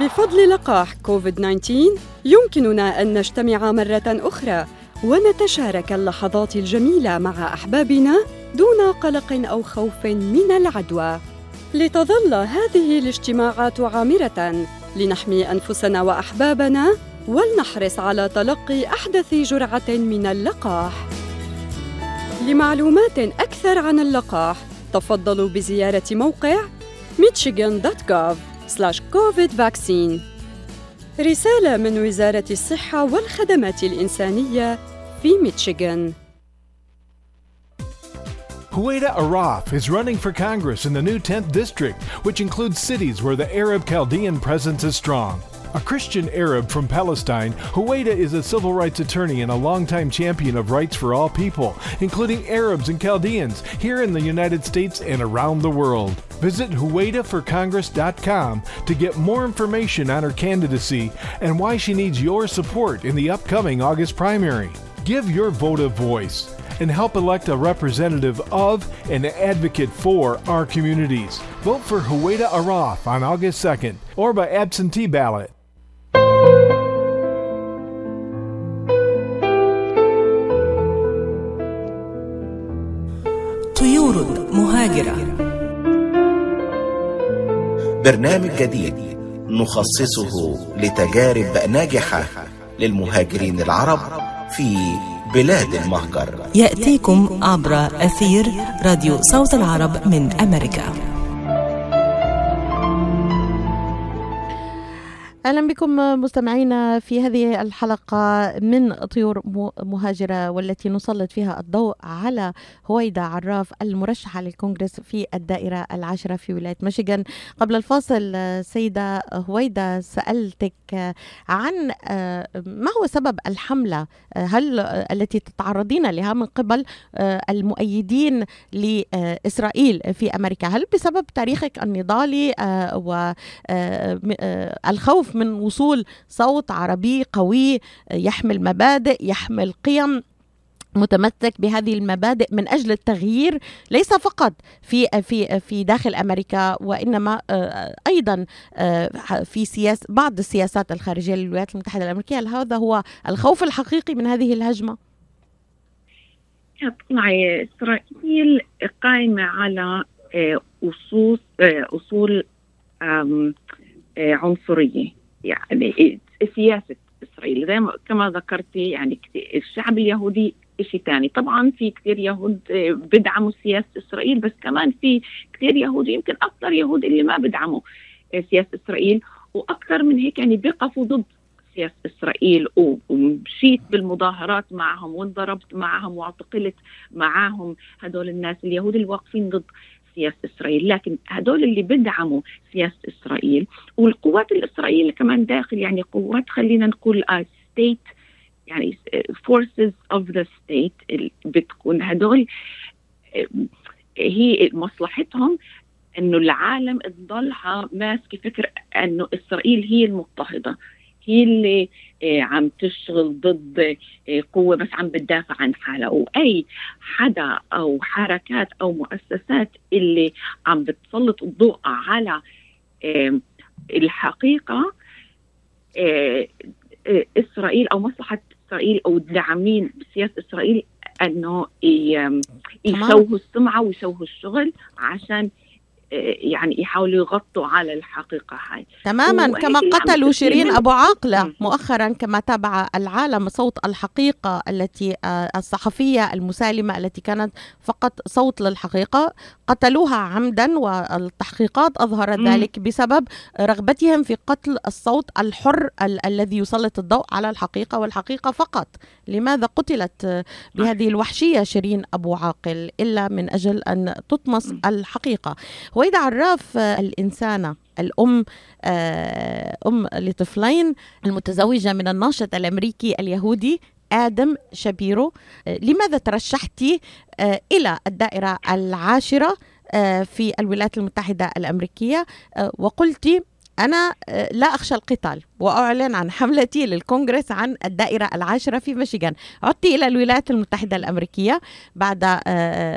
بفضل لقاح كوفيد 19 يمكننا أن نجتمع مرة أخرى ونتشارك اللحظات الجميلة مع أحبابنا دون قلق أو خوف من العدوى. لتظل هذه الاجتماعات عامرة لنحمي أنفسنا وأحبابنا ولنحرص على تلقي أحدث جرعة من اللقاح. لمعلومات أكثر عن اللقاح تفضلوا بزيارة موقع michigan.gov covid vaccine رسالة من وزارة الصحة والخدمات الإنسانية في ميشيغان Hueda Araf is running for Congress in the new 10th district, which includes cities where the Arab Chaldean presence is strong. A Christian Arab from Palestine, Huwaida is a civil rights attorney and a longtime champion of rights for all people, including Arabs and Chaldeans, here in the United States and around the world. Visit HuwaidaForCongress.com to get more information on her candidacy and why she needs your support in the upcoming August primary. Give your vote a voice and help elect a representative of and advocate for our communities. Vote for Huwaida Araf on August 2nd or by absentee ballot. طيور مهاجرة. برنامج جديد نخصصه لتجارب ناجحة للمهاجرين العرب في بلاد المهجر. يأتيكم عبر أثير راديو صوت العرب من أمريكا. أهلا بكم مستمعينا في هذه الحلقة من طيور مهاجرة والتي نسلط فيها الضوء على هويدا عراف المرشحة للكونغرس في الدائرة العاشرة في ولاية ميشيغان. قبل الفاصل سيدة هويدا سألتك عن ما هو سبب الحملة؟ هل التي تتعرضين لها من قبل المؤيدين لإسرائيل في أمريكا؟ هل بسبب تاريخك النضالي والخوف من وصول صوت عربي قوي يحمل مبادئ يحمل قيم متمسك بهذه المبادئ من أجل التغيير ليس فقط في في في داخل أمريكا وإنما أيضا في سياس بعض السياسات الخارجية للولايات المتحدة الأمريكية هل هذا هو الخوف الحقيقي من هذه الهجمة؟ طبعا إسرائيل قائمة على اصول اصول عنصرية يعني سياسة إسرائيل. زي ما كما ذكرتي يعني الشعب اليهودي شيء ثاني طبعا في كثير يهود بدعموا سياسة إسرائيل بس كمان في كثير يهود يمكن أكثر يهود اللي ما بدعموا سياسة إسرائيل. وأكثر من هيك يعني بيقفوا ضد سياسة إسرائيل ومشيت بالمظاهرات معهم وانضربت معهم واعتقلت معهم هدول الناس اليهود اللي واقفين ضد سياسة إسرائيل لكن هدول اللي بدعموا سياسة إسرائيل والقوات الإسرائيلية كمان داخل يعني قوات خلينا نقول ستيت يعني forces of the state بتكون هدول هي مصلحتهم إنه العالم تضلها ماسكه فكر إنه إسرائيل هي المضطهدة. هي اللي عم تشتغل ضد قوة بس عم بتدافع عن حالها. وأي حدا أو حركات أو مؤسسات اللي عم بتسلط الضوء على الحقيقة إسرائيل أو مصلحة إسرائيل أو الداعمين بسياسة إسرائيل أنه يشوهوا السمعة ويشوهوا الشغل عشان يعني يحاولوا يغطوا على الحقيقة هاي. تماما. كما قتلوا شيرين أبو عاقلة مؤخرا كما تابع العالم صوت الحقيقة التي الصحفية المسالمة التي كانت فقط صوت للحقيقة. قتلوها عمدا والتحقيقات أظهرت. ذلك بسبب رغبتهم في قتل الصوت الحر ال- الذي يسلط الضوء على الحقيقة والحقيقة فقط. لماذا قتلت بهذه الوحشية شيرين أبو عاقل إلا من أجل أن تطمس الحقيقة؟ هويدا عراف الإنسانة الأم أم لطفلين المتزوجة من الناشط الأمريكي اليهودي آدم شابيرو لماذا ترشحتي إلى الدائرة العاشرة في الولايات المتحدة الأمريكية؟ وقلتي أنا لا أخشى القتال وأعلن عن حملتي للكونغرس عن الدائرة العاشرة في ميشيغان. عدت إلى الولايات المتحدة الأمريكية بعد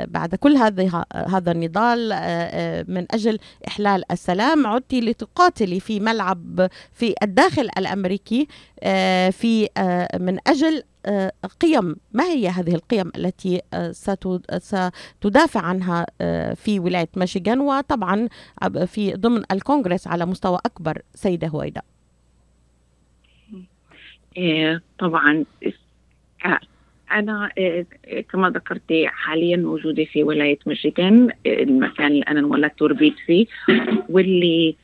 بعد كل هذا هذا النضال من أجل إحلال السلام. عدت لتقاتلي في ملعب في الداخل الأمريكي في من أجل قيم. ما هي هذه القيم التي ستدافع عنها في ولاية ميشيغان وطبعا في ضمن الكونغرس على مستوى أكبر سيدة هويدا؟ طبعا أنا كما ذكرتي حاليا موجودة في ولاية ميشيغان المكان اللي أنا انولدت وربيت فيه واللي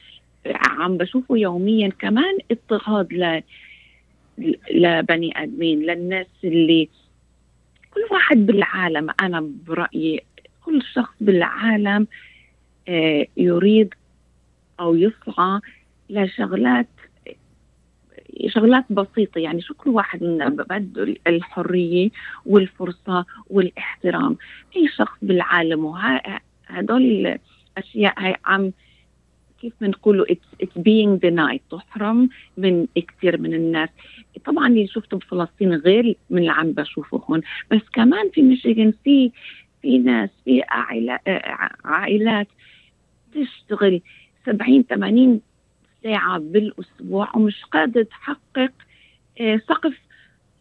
عم بشوفه يوميا كمان اضطهاد لبني آدمين للناس اللي كل واحد بالعالم أنا برأيي كل شخص بالعالم يريد أو يسعى لشغلات شغلات بسيطة. يعني شو كل واحد منا بده الحرية والفرصة والاحترام؟ أي شخص بالعالم. وهدول الأشياء هاي عم كيف بنقولوا it's being denied تحرم من كثير من الناس. طبعا اللي شفته بفلسطين غير من اللي عم بشوفه هون. بس كمان في ميشيغان في في ناس في عائلات تشتغل 70 80 ساعة بالأسبوع ومش قادرة تحقق آه، سقف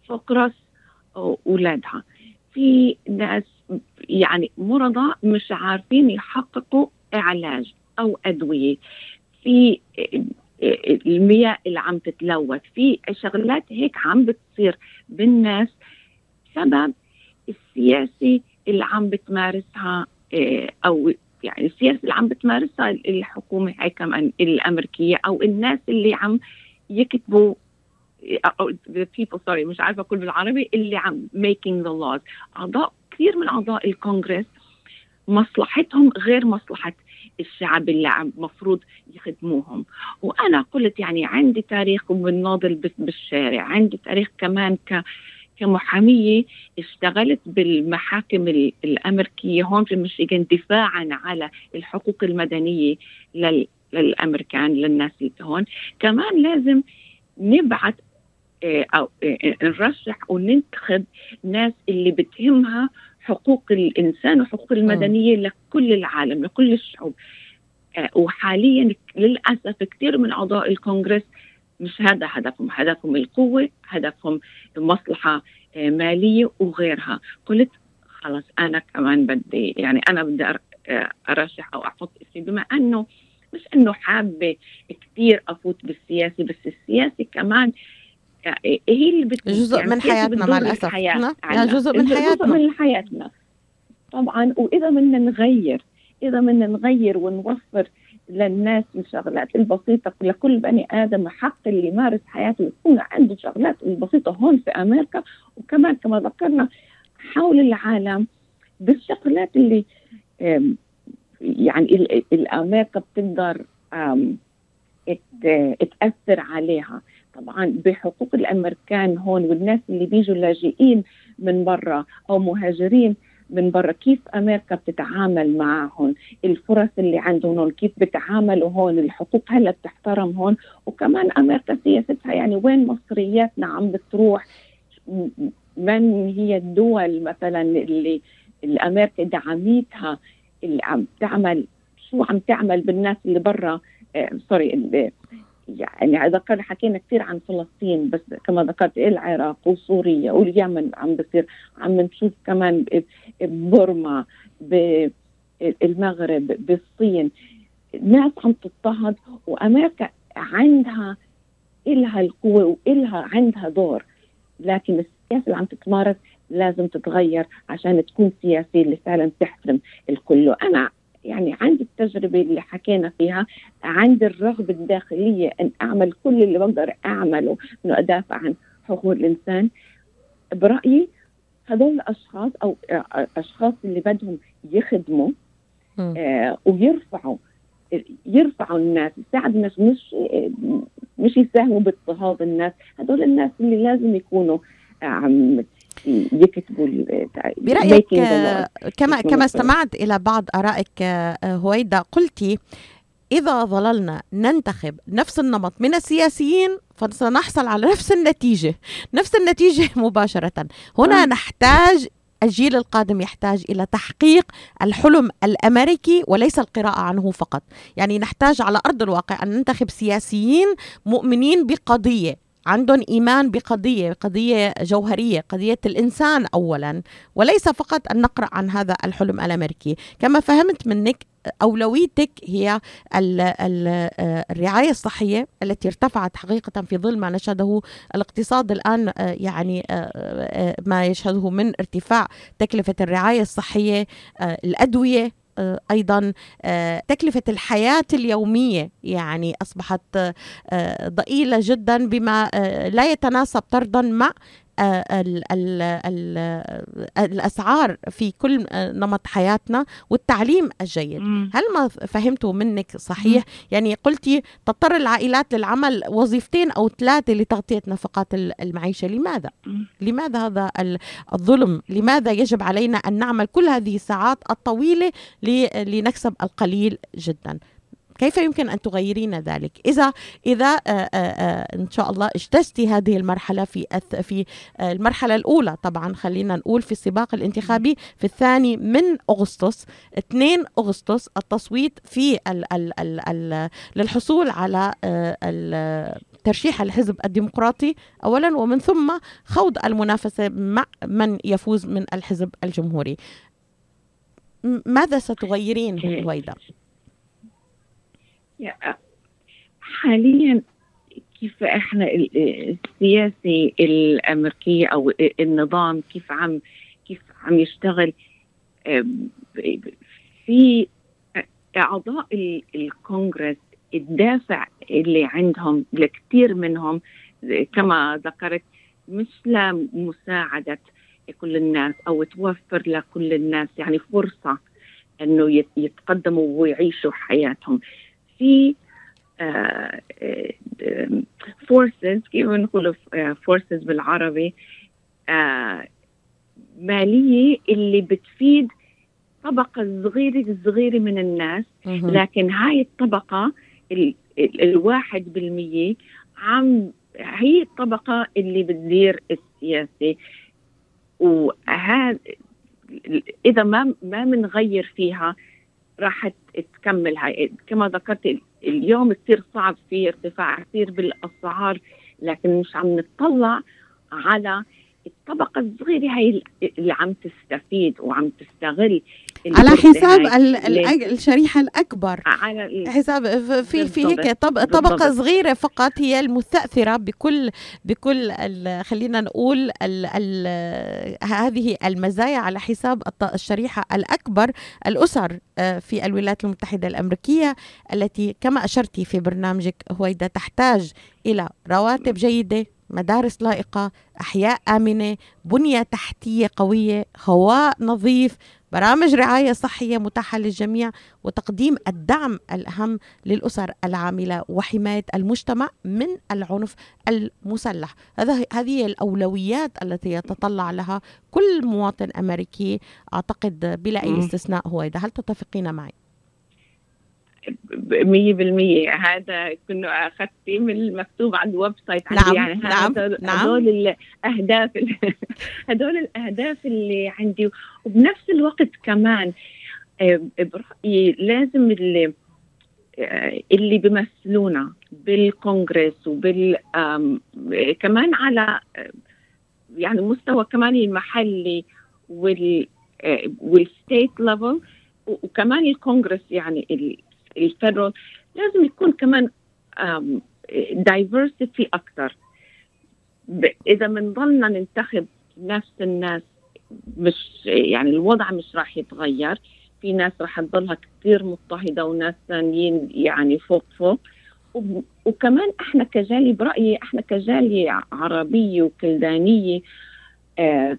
فوق رأس أولادها. في ناس يعني مرضى مش عارفين يحققوا علاج. أو أدوية. في آه، آه، المياه اللي عم تتلوث في شغلات هيك عم بتصير بالناس بسبب السياسة اللي عم بتمارسها أو يعني السياسة اللي عم بتمارسها الحكومة هاي كمان الأمريكية أو الناس اللي عم يكتبوا أو the people sorry مش عارفة أقول بالعربي اللي عم making the laws. أعضاء كثير من أعضاء الكونغرس مصلحتهم غير مصلحة. الشعب اللي عم مفروض يخدموهم. وأنا قلت يعني عندي تاريخ وبناضل بالشارع عندي تاريخ كمان ك كمحامية اشتغلت بالمحاكم الأمريكية هون في ميشيغان دفاعا على الحقوق المدنية للأمريكان للناس اللي هون. كمان لازم نبعث آه، أو آه، نرشح وننتخب ناس اللي بتهمها حقوق الإنسان وحقوق المدنية لكل العالم لكل الشعوب. آه، وحاليا للأسف كثير من أعضاء الكونغرس مش هذا هدفهم. هدفهم القوة هدفهم مصلحة آه، مالية وغيرها. قلت خلاص أنا كمان بدي يعني أنا بدي آه، أرشح أو أحط اسمي بما أنه مش أنه حابة كثير أفوت بالسياسة بس السياسة كمان هي اللي بت... جزء يعني من حياتنا مع الأسف نعم جزء من حياتنا جزء من حياتنا. طبعا وإذا بدنا نغير إذا بدنا نغير ونوفر للناس الشغلات البسيطة لكل بني آدم حق اللي يمارس حياته يكون عنده شغلات البسيطة هون في أمريكا. وكمان كما ذكرنا حول العالم بالشغلات اللي يعني الأمريكا بتقدر تأثر عليها. طبعا بحقوق الأمريكان هون والناس اللي بيجوا لاجئين من برا أو مهاجرين من برا كيف أمريكا بتتعامل معهم؟ الفرص اللي عندهم هون كيف بتعاملوا هون؟ الحقوق هلا بتحترم هون؟ وكمان أمريكا سياستها يعني وين مصرياتنا عم بتروح؟ من هي الدول مثلا اللي الأمريكا دعمتها؟ اللي عم تعمل شو عم تعمل بالناس اللي برا؟ آه سوري يعني ذكرنا حكينا كثير عن فلسطين بس كما ذكرت العراق وسوريا واليمن عم بصير عم نشوف كمان ببرما بالمغرب بالصين. ناس عم تضطهد وأمريكا عندها إلها القوة وإلها عندها دور لكن السياسة اللي عم تتمارس لازم تتغير عشان تكون سياسية اللي فعلا تحترم الكل. أنا يعني عندي التجربة اللي حكينا فيها عندي الرغبة الداخلية أن أعمل كل اللي بقدر أعمله أنه أدافع عن حقوق الإنسان. برأيي هذول الأشخاص أو أشخاص اللي بدهم يخدموا آه ويرفعوا يرفعوا الناس يساعدوا الناس مش مش يساهموا باضطهاد الناس. هذول الناس اللي لازم يكونوا عم يكتبوا برأيك كما كما استمعت إلى بعض آرائك آه، هويدا قلتي إذا ظللنا ننتخب نفس النمط من السياسيين فسنحصل على نفس النتيجة نفس النتيجة مباشرة. هنا نحتاج الجيل القادم يحتاج إلى تحقيق الحلم الأمريكي وليس القراءة عنه فقط، يعني نحتاج على أرض الواقع أن ننتخب سياسيين مؤمنين بقضية. عندهم إيمان بقضية قضية جوهرية قضية الإنسان اولا وليس فقط أن نقرأ عن هذا الحلم الأمريكي. كما فهمت منك أولويتك هي الرعاية الصحية التي ارتفعت حقيقة في ظل ما نشهده الاقتصاد الآن يعني ما يشهده من ارتفاع تكلفة الرعاية الصحية الأدوية. آه، أيضا آه، تكلفة الحياة اليومية. يعني أصبحت آه، ضئيلة جدا بما لا يتناسب طردا مع آه، ال ال ال الأسعار في كل آه، نمط حياتنا والتعليم الجيد. مم. هل ما فهمته منك صحيح؟ يعني قلتي تضطر العائلات للعمل وظيفتين أو ثلاثة لتغطية نفقات ال- المعيشة. لماذا؟ مم. لماذا هذا ال- الظلم؟ لماذا يجب علينا أن نعمل كل هذه الساعات الطويلة لنكسب القليل جدا؟ كيف يمكن أن تغيرين ذلك إذا إذا آه، آه، آه، إن شاء الله اجتزتي هذه المرحلة في في المرحلة الأولى طبعا خلينا نقول في السباق الانتخابي في الثاني من أغسطس 2 أغسطس التصويت في ال ال ال ال للحصول على آه، ال- ترشيح الحزب الديمقراطي اولا ومن ثم خوض المنافسة مع من يفوز من الحزب الجمهوري ماذا ستغيرين. هويدا؟ يا- حاليا كيف إحنا ال- السياسي الأمريكي أو النظام كيف عم كيف عم يشتغل في أعضاء ال- الكونغرس الدافع اللي عندهم لكثير منهم كما ذكرت مش لمساعدة كل الناس أو توفر لكل الناس يعني فرصة إنه يت- يتقدموا ويعيشوا حياتهم. في forces كيف بنقول forces بالعربي آه، مالية اللي بتفيد طبقة صغيرة صغيرة من الناس. لكن هاي الطبقة ال- ال- الواحد بالمية عم هي الطبقة اللي بتدير السياسة وهذا إذا ما ما بنغير فيها راح تكمل هاي. كما ذكرت ال- اليوم كثير صعب في ارتفاع كثير بالأسعار لكن مش عم نطلع على الطبقة الصغيرة هي اللي عم تستفيد وعم تستغل. على حساب هاي. ال- ليه؟ ال- الشريحة الأكبر على ال- حساب في في هيك بالضبط. طب طبقة بالضبط. صغيرة فقط هي المستأثرة بكل بكل خلينا نقول ال ال هذه المزايا على حساب الشريحة الأكبر الأسر آه، في الولايات المتحدة الأمريكية التي كما أشرتي في برنامجك هويدا تحتاج إلى رواتب جيدة مدارس لائقة أحياء آمنة بنية تحتية قوية هواء نظيف برامج رعاية صحية متاحة للجميع وتقديم الدعم الأهم للأسر العاملة وحماية المجتمع من العنف المسلح هذا هذه هي الأولويات التي يتطلع لها كل مواطن أمريكي أعتقد بلا أي. استثناء هويدا هل تتفقين معي؟ مية بالمية. هذا كنا أخذتي من المكتوب على ال website عندي. نعم، يعني نعم، هذا نعم. هدول الأهداف هدول الأهداف اللي عندي. وبنفس الوقت كمان برأيي لازم اللي اللي بيمثلونا بالكونغرس وبال كمان على يعني مستوى كمان المحلي وال وال state level وكمان الكونغرس يعني ال federal لازم يكون كمان diversity أكثر إذا بنضلنا ننتخب نفس الناس مش يعني الوضع مش راح يتغير. في ناس راح تضلها كثير مضطهدة وناس ثانيين يعني فوق فوق. وكمان إحنا كجاليه برأيي إحنا كجاليه عربية وكلدانية آه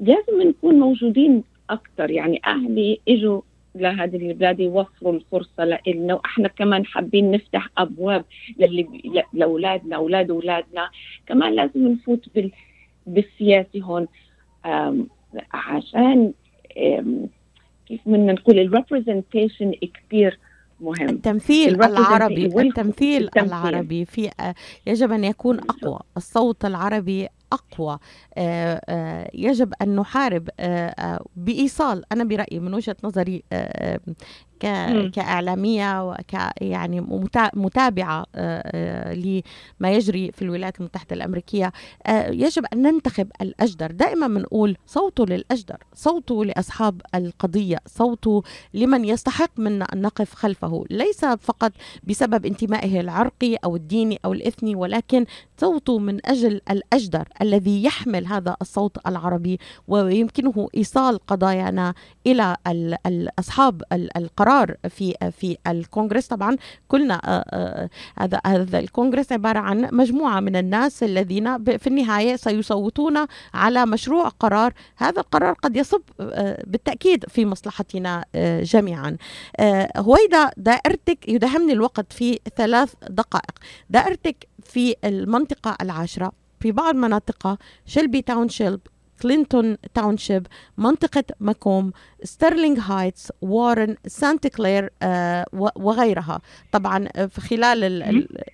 لازم نكون موجودين أكثر يعني أهلي إجوا لهذه البلاد يوفروا الفرصة لنا وإحنا كمان حابين نفتح أبواب للي ل- لأولادنا أولاد أولادنا. كمان لازم نفوت بال بالسياسة هون. عشان كيف بدنا نقول الريبرزنتيشن كثير مهم. التمثيل العربي التمثيل التمثيل. العربي في آه، يجب أن يكون أقوى. الصوت العربي أقوى. آه، آه، يجب أن نحارب آه، بإيصال. أنا برأيي من وجهة نظري ك- مم. كإعلامية وك يعني متا- متابعة آه، آه، لما يجري في الولايات المتحدة الأمريكية. آه، يجب أن ننتخب الأجدر. دائما بنقول صوته للأجدر صوته لأصحاب القضية صوته لمن يستحق منا أن نقف خلفه. ليس فقط بسبب انتمائه العرقي أو الديني أو الإثني ولكن صوته من أجل الأجدر الذي يحمل هذا الصوت العربي ويمكنه إيصال قضايانا إلى ال- ال- أصحاب ال- القرار قرار في في الكونغرس. طبعا كلنا هذا هذا الكونغرس عبارة عن مجموعة من الناس الذين في النهاية سيصوتون على مشروع قرار. هذا القرار قد يصب بالتأكيد في مصلحتنا جميعا. هويدا دائرتك يدهمني الوقت في ثلاث دقائق. دائرتك في المنطقة العاشرة في بعض مناطقها شلبي township كلينتون township منطقة ماكوم ستيرلينغ هايتس وارن سانت كلير آه وغيرها. طبعا في خلال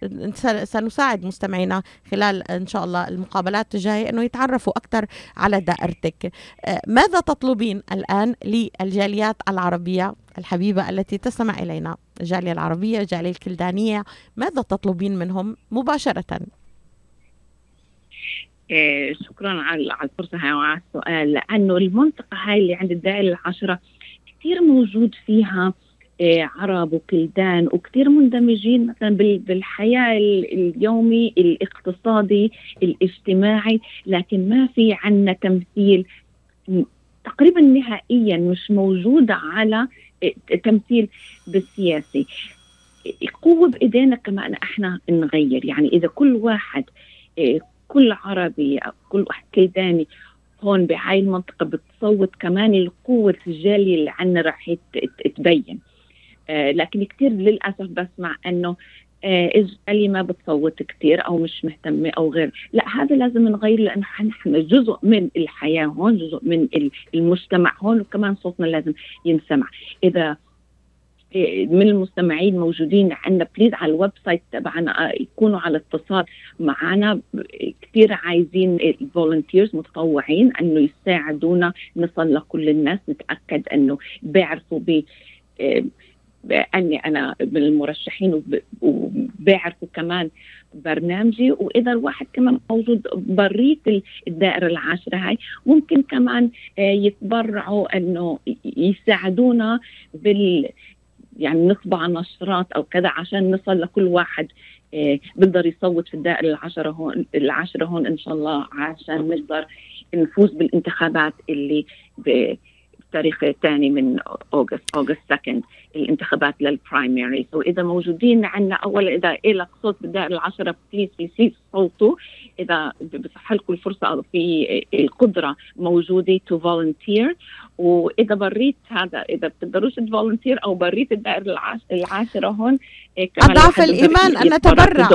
ال سنساعد مستمعينا خلال إن شاء الله المقابلات الجاية إنه يتعرفوا أكثر على دائرتك. آه ماذا تطلبين الآن للجاليات العربية؟ الحبيبة التي تستمع إلينا الجاليه العربية الجاليه الكلدانية ماذا تطلبين منهم مباشرة؟ إيه شكرا على الفرصة هاي وعلى السؤال. لأنه المنطقة هاي اللي عند الدائرة العشرة كثير موجود فيها إيه عرب وكلدان وكثير مندمجين مثلا بالحياة اليومي الاقتصادي الاجتماعي لكن ما في عنا تمثيل تقريبا نهائيا مش موجودة على تمثيل بالسياسي. قوة بإيدينا كمان إحنا نغير. يعني إذا كل واحد كل عربي أو كل واحد كيداني هون بهاي المنطقة بتصوت كمان القوة الجالية اللي عنا راح تبين آه لكن كثير للأسف بسمع أنه آه اللي ما بتصوت كثير أو مش مهتمة أو غير. لا هذا لازم نغير لأنه نحن جزء من الحياة هون جزء من المجتمع هون وكمان صوتنا لازم ينسمع. إذا من المستمعين موجودين عندنا. please على ال website تبعنا يكونوا على اتصال معنا. كثير عايزين ال volunteers متطوعين إنه يساعدونا نصل لكل الناس نتأكد إنه بيعرفوا ب باني أنا من المرشحين وبيعرفوا كمان برنامجي. وإذا الواحد كمان موجود بريت الدائرة العاشرة هاي ممكن كمان يتبرعوا إنه يساعدونا بال يعني نطبع نشرات أو كذا عشان نصل لكل واحد إيه بيقدر يصوت في الدائرة العشرة هون العشرة هون إن شاء الله عشان نقدر نفوز بالانتخابات اللي التاريخ الثاني من August August 2 الانتخابات لل primaries واذا موجودين عندنا أولا إذا لك صوت بالدائره العشرة please please صوتوا إذا بصح لكم الفرصة أو في القدرة موجودة to volunteer وإذا برات هذا إذا بتقدروش ت volunteer أو برات الدائرة العاشرة هون أضعف الإيمان أن نتبرع.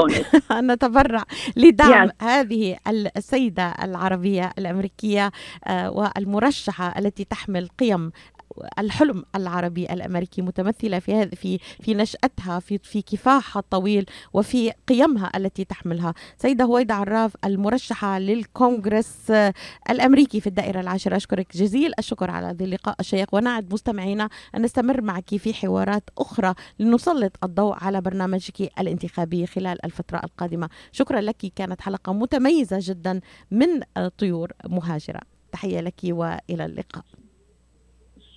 أن نتبرع لدعم yes. هذه السيدة العربية الأمريكية والمرشحة التي تحمل قيم الحلم العربي الأمريكي متمثلة في في في نشأتها في في كفاحها الطويل وفي قيمها التي تحملها. سيدة هويدا عراف المرشحة للكونغرس الأمريكي في الدائرة العاشرة. أشكرك جزيل الشكر على هذا اللقاء الشيق. ونعد مستمعينا أن نستمر معك في حوارات أخرى لنسلط الضوء على برنامجك الانتخابي خلال الفترة القادمة. شكرا لك. كانت حلقة متميزة جدا من طيور مهاجرة. تحية لك وإلى اللقاء.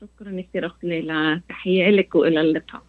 شكرا كثير اخت ليلى تحيه لك وإلى اللقاء.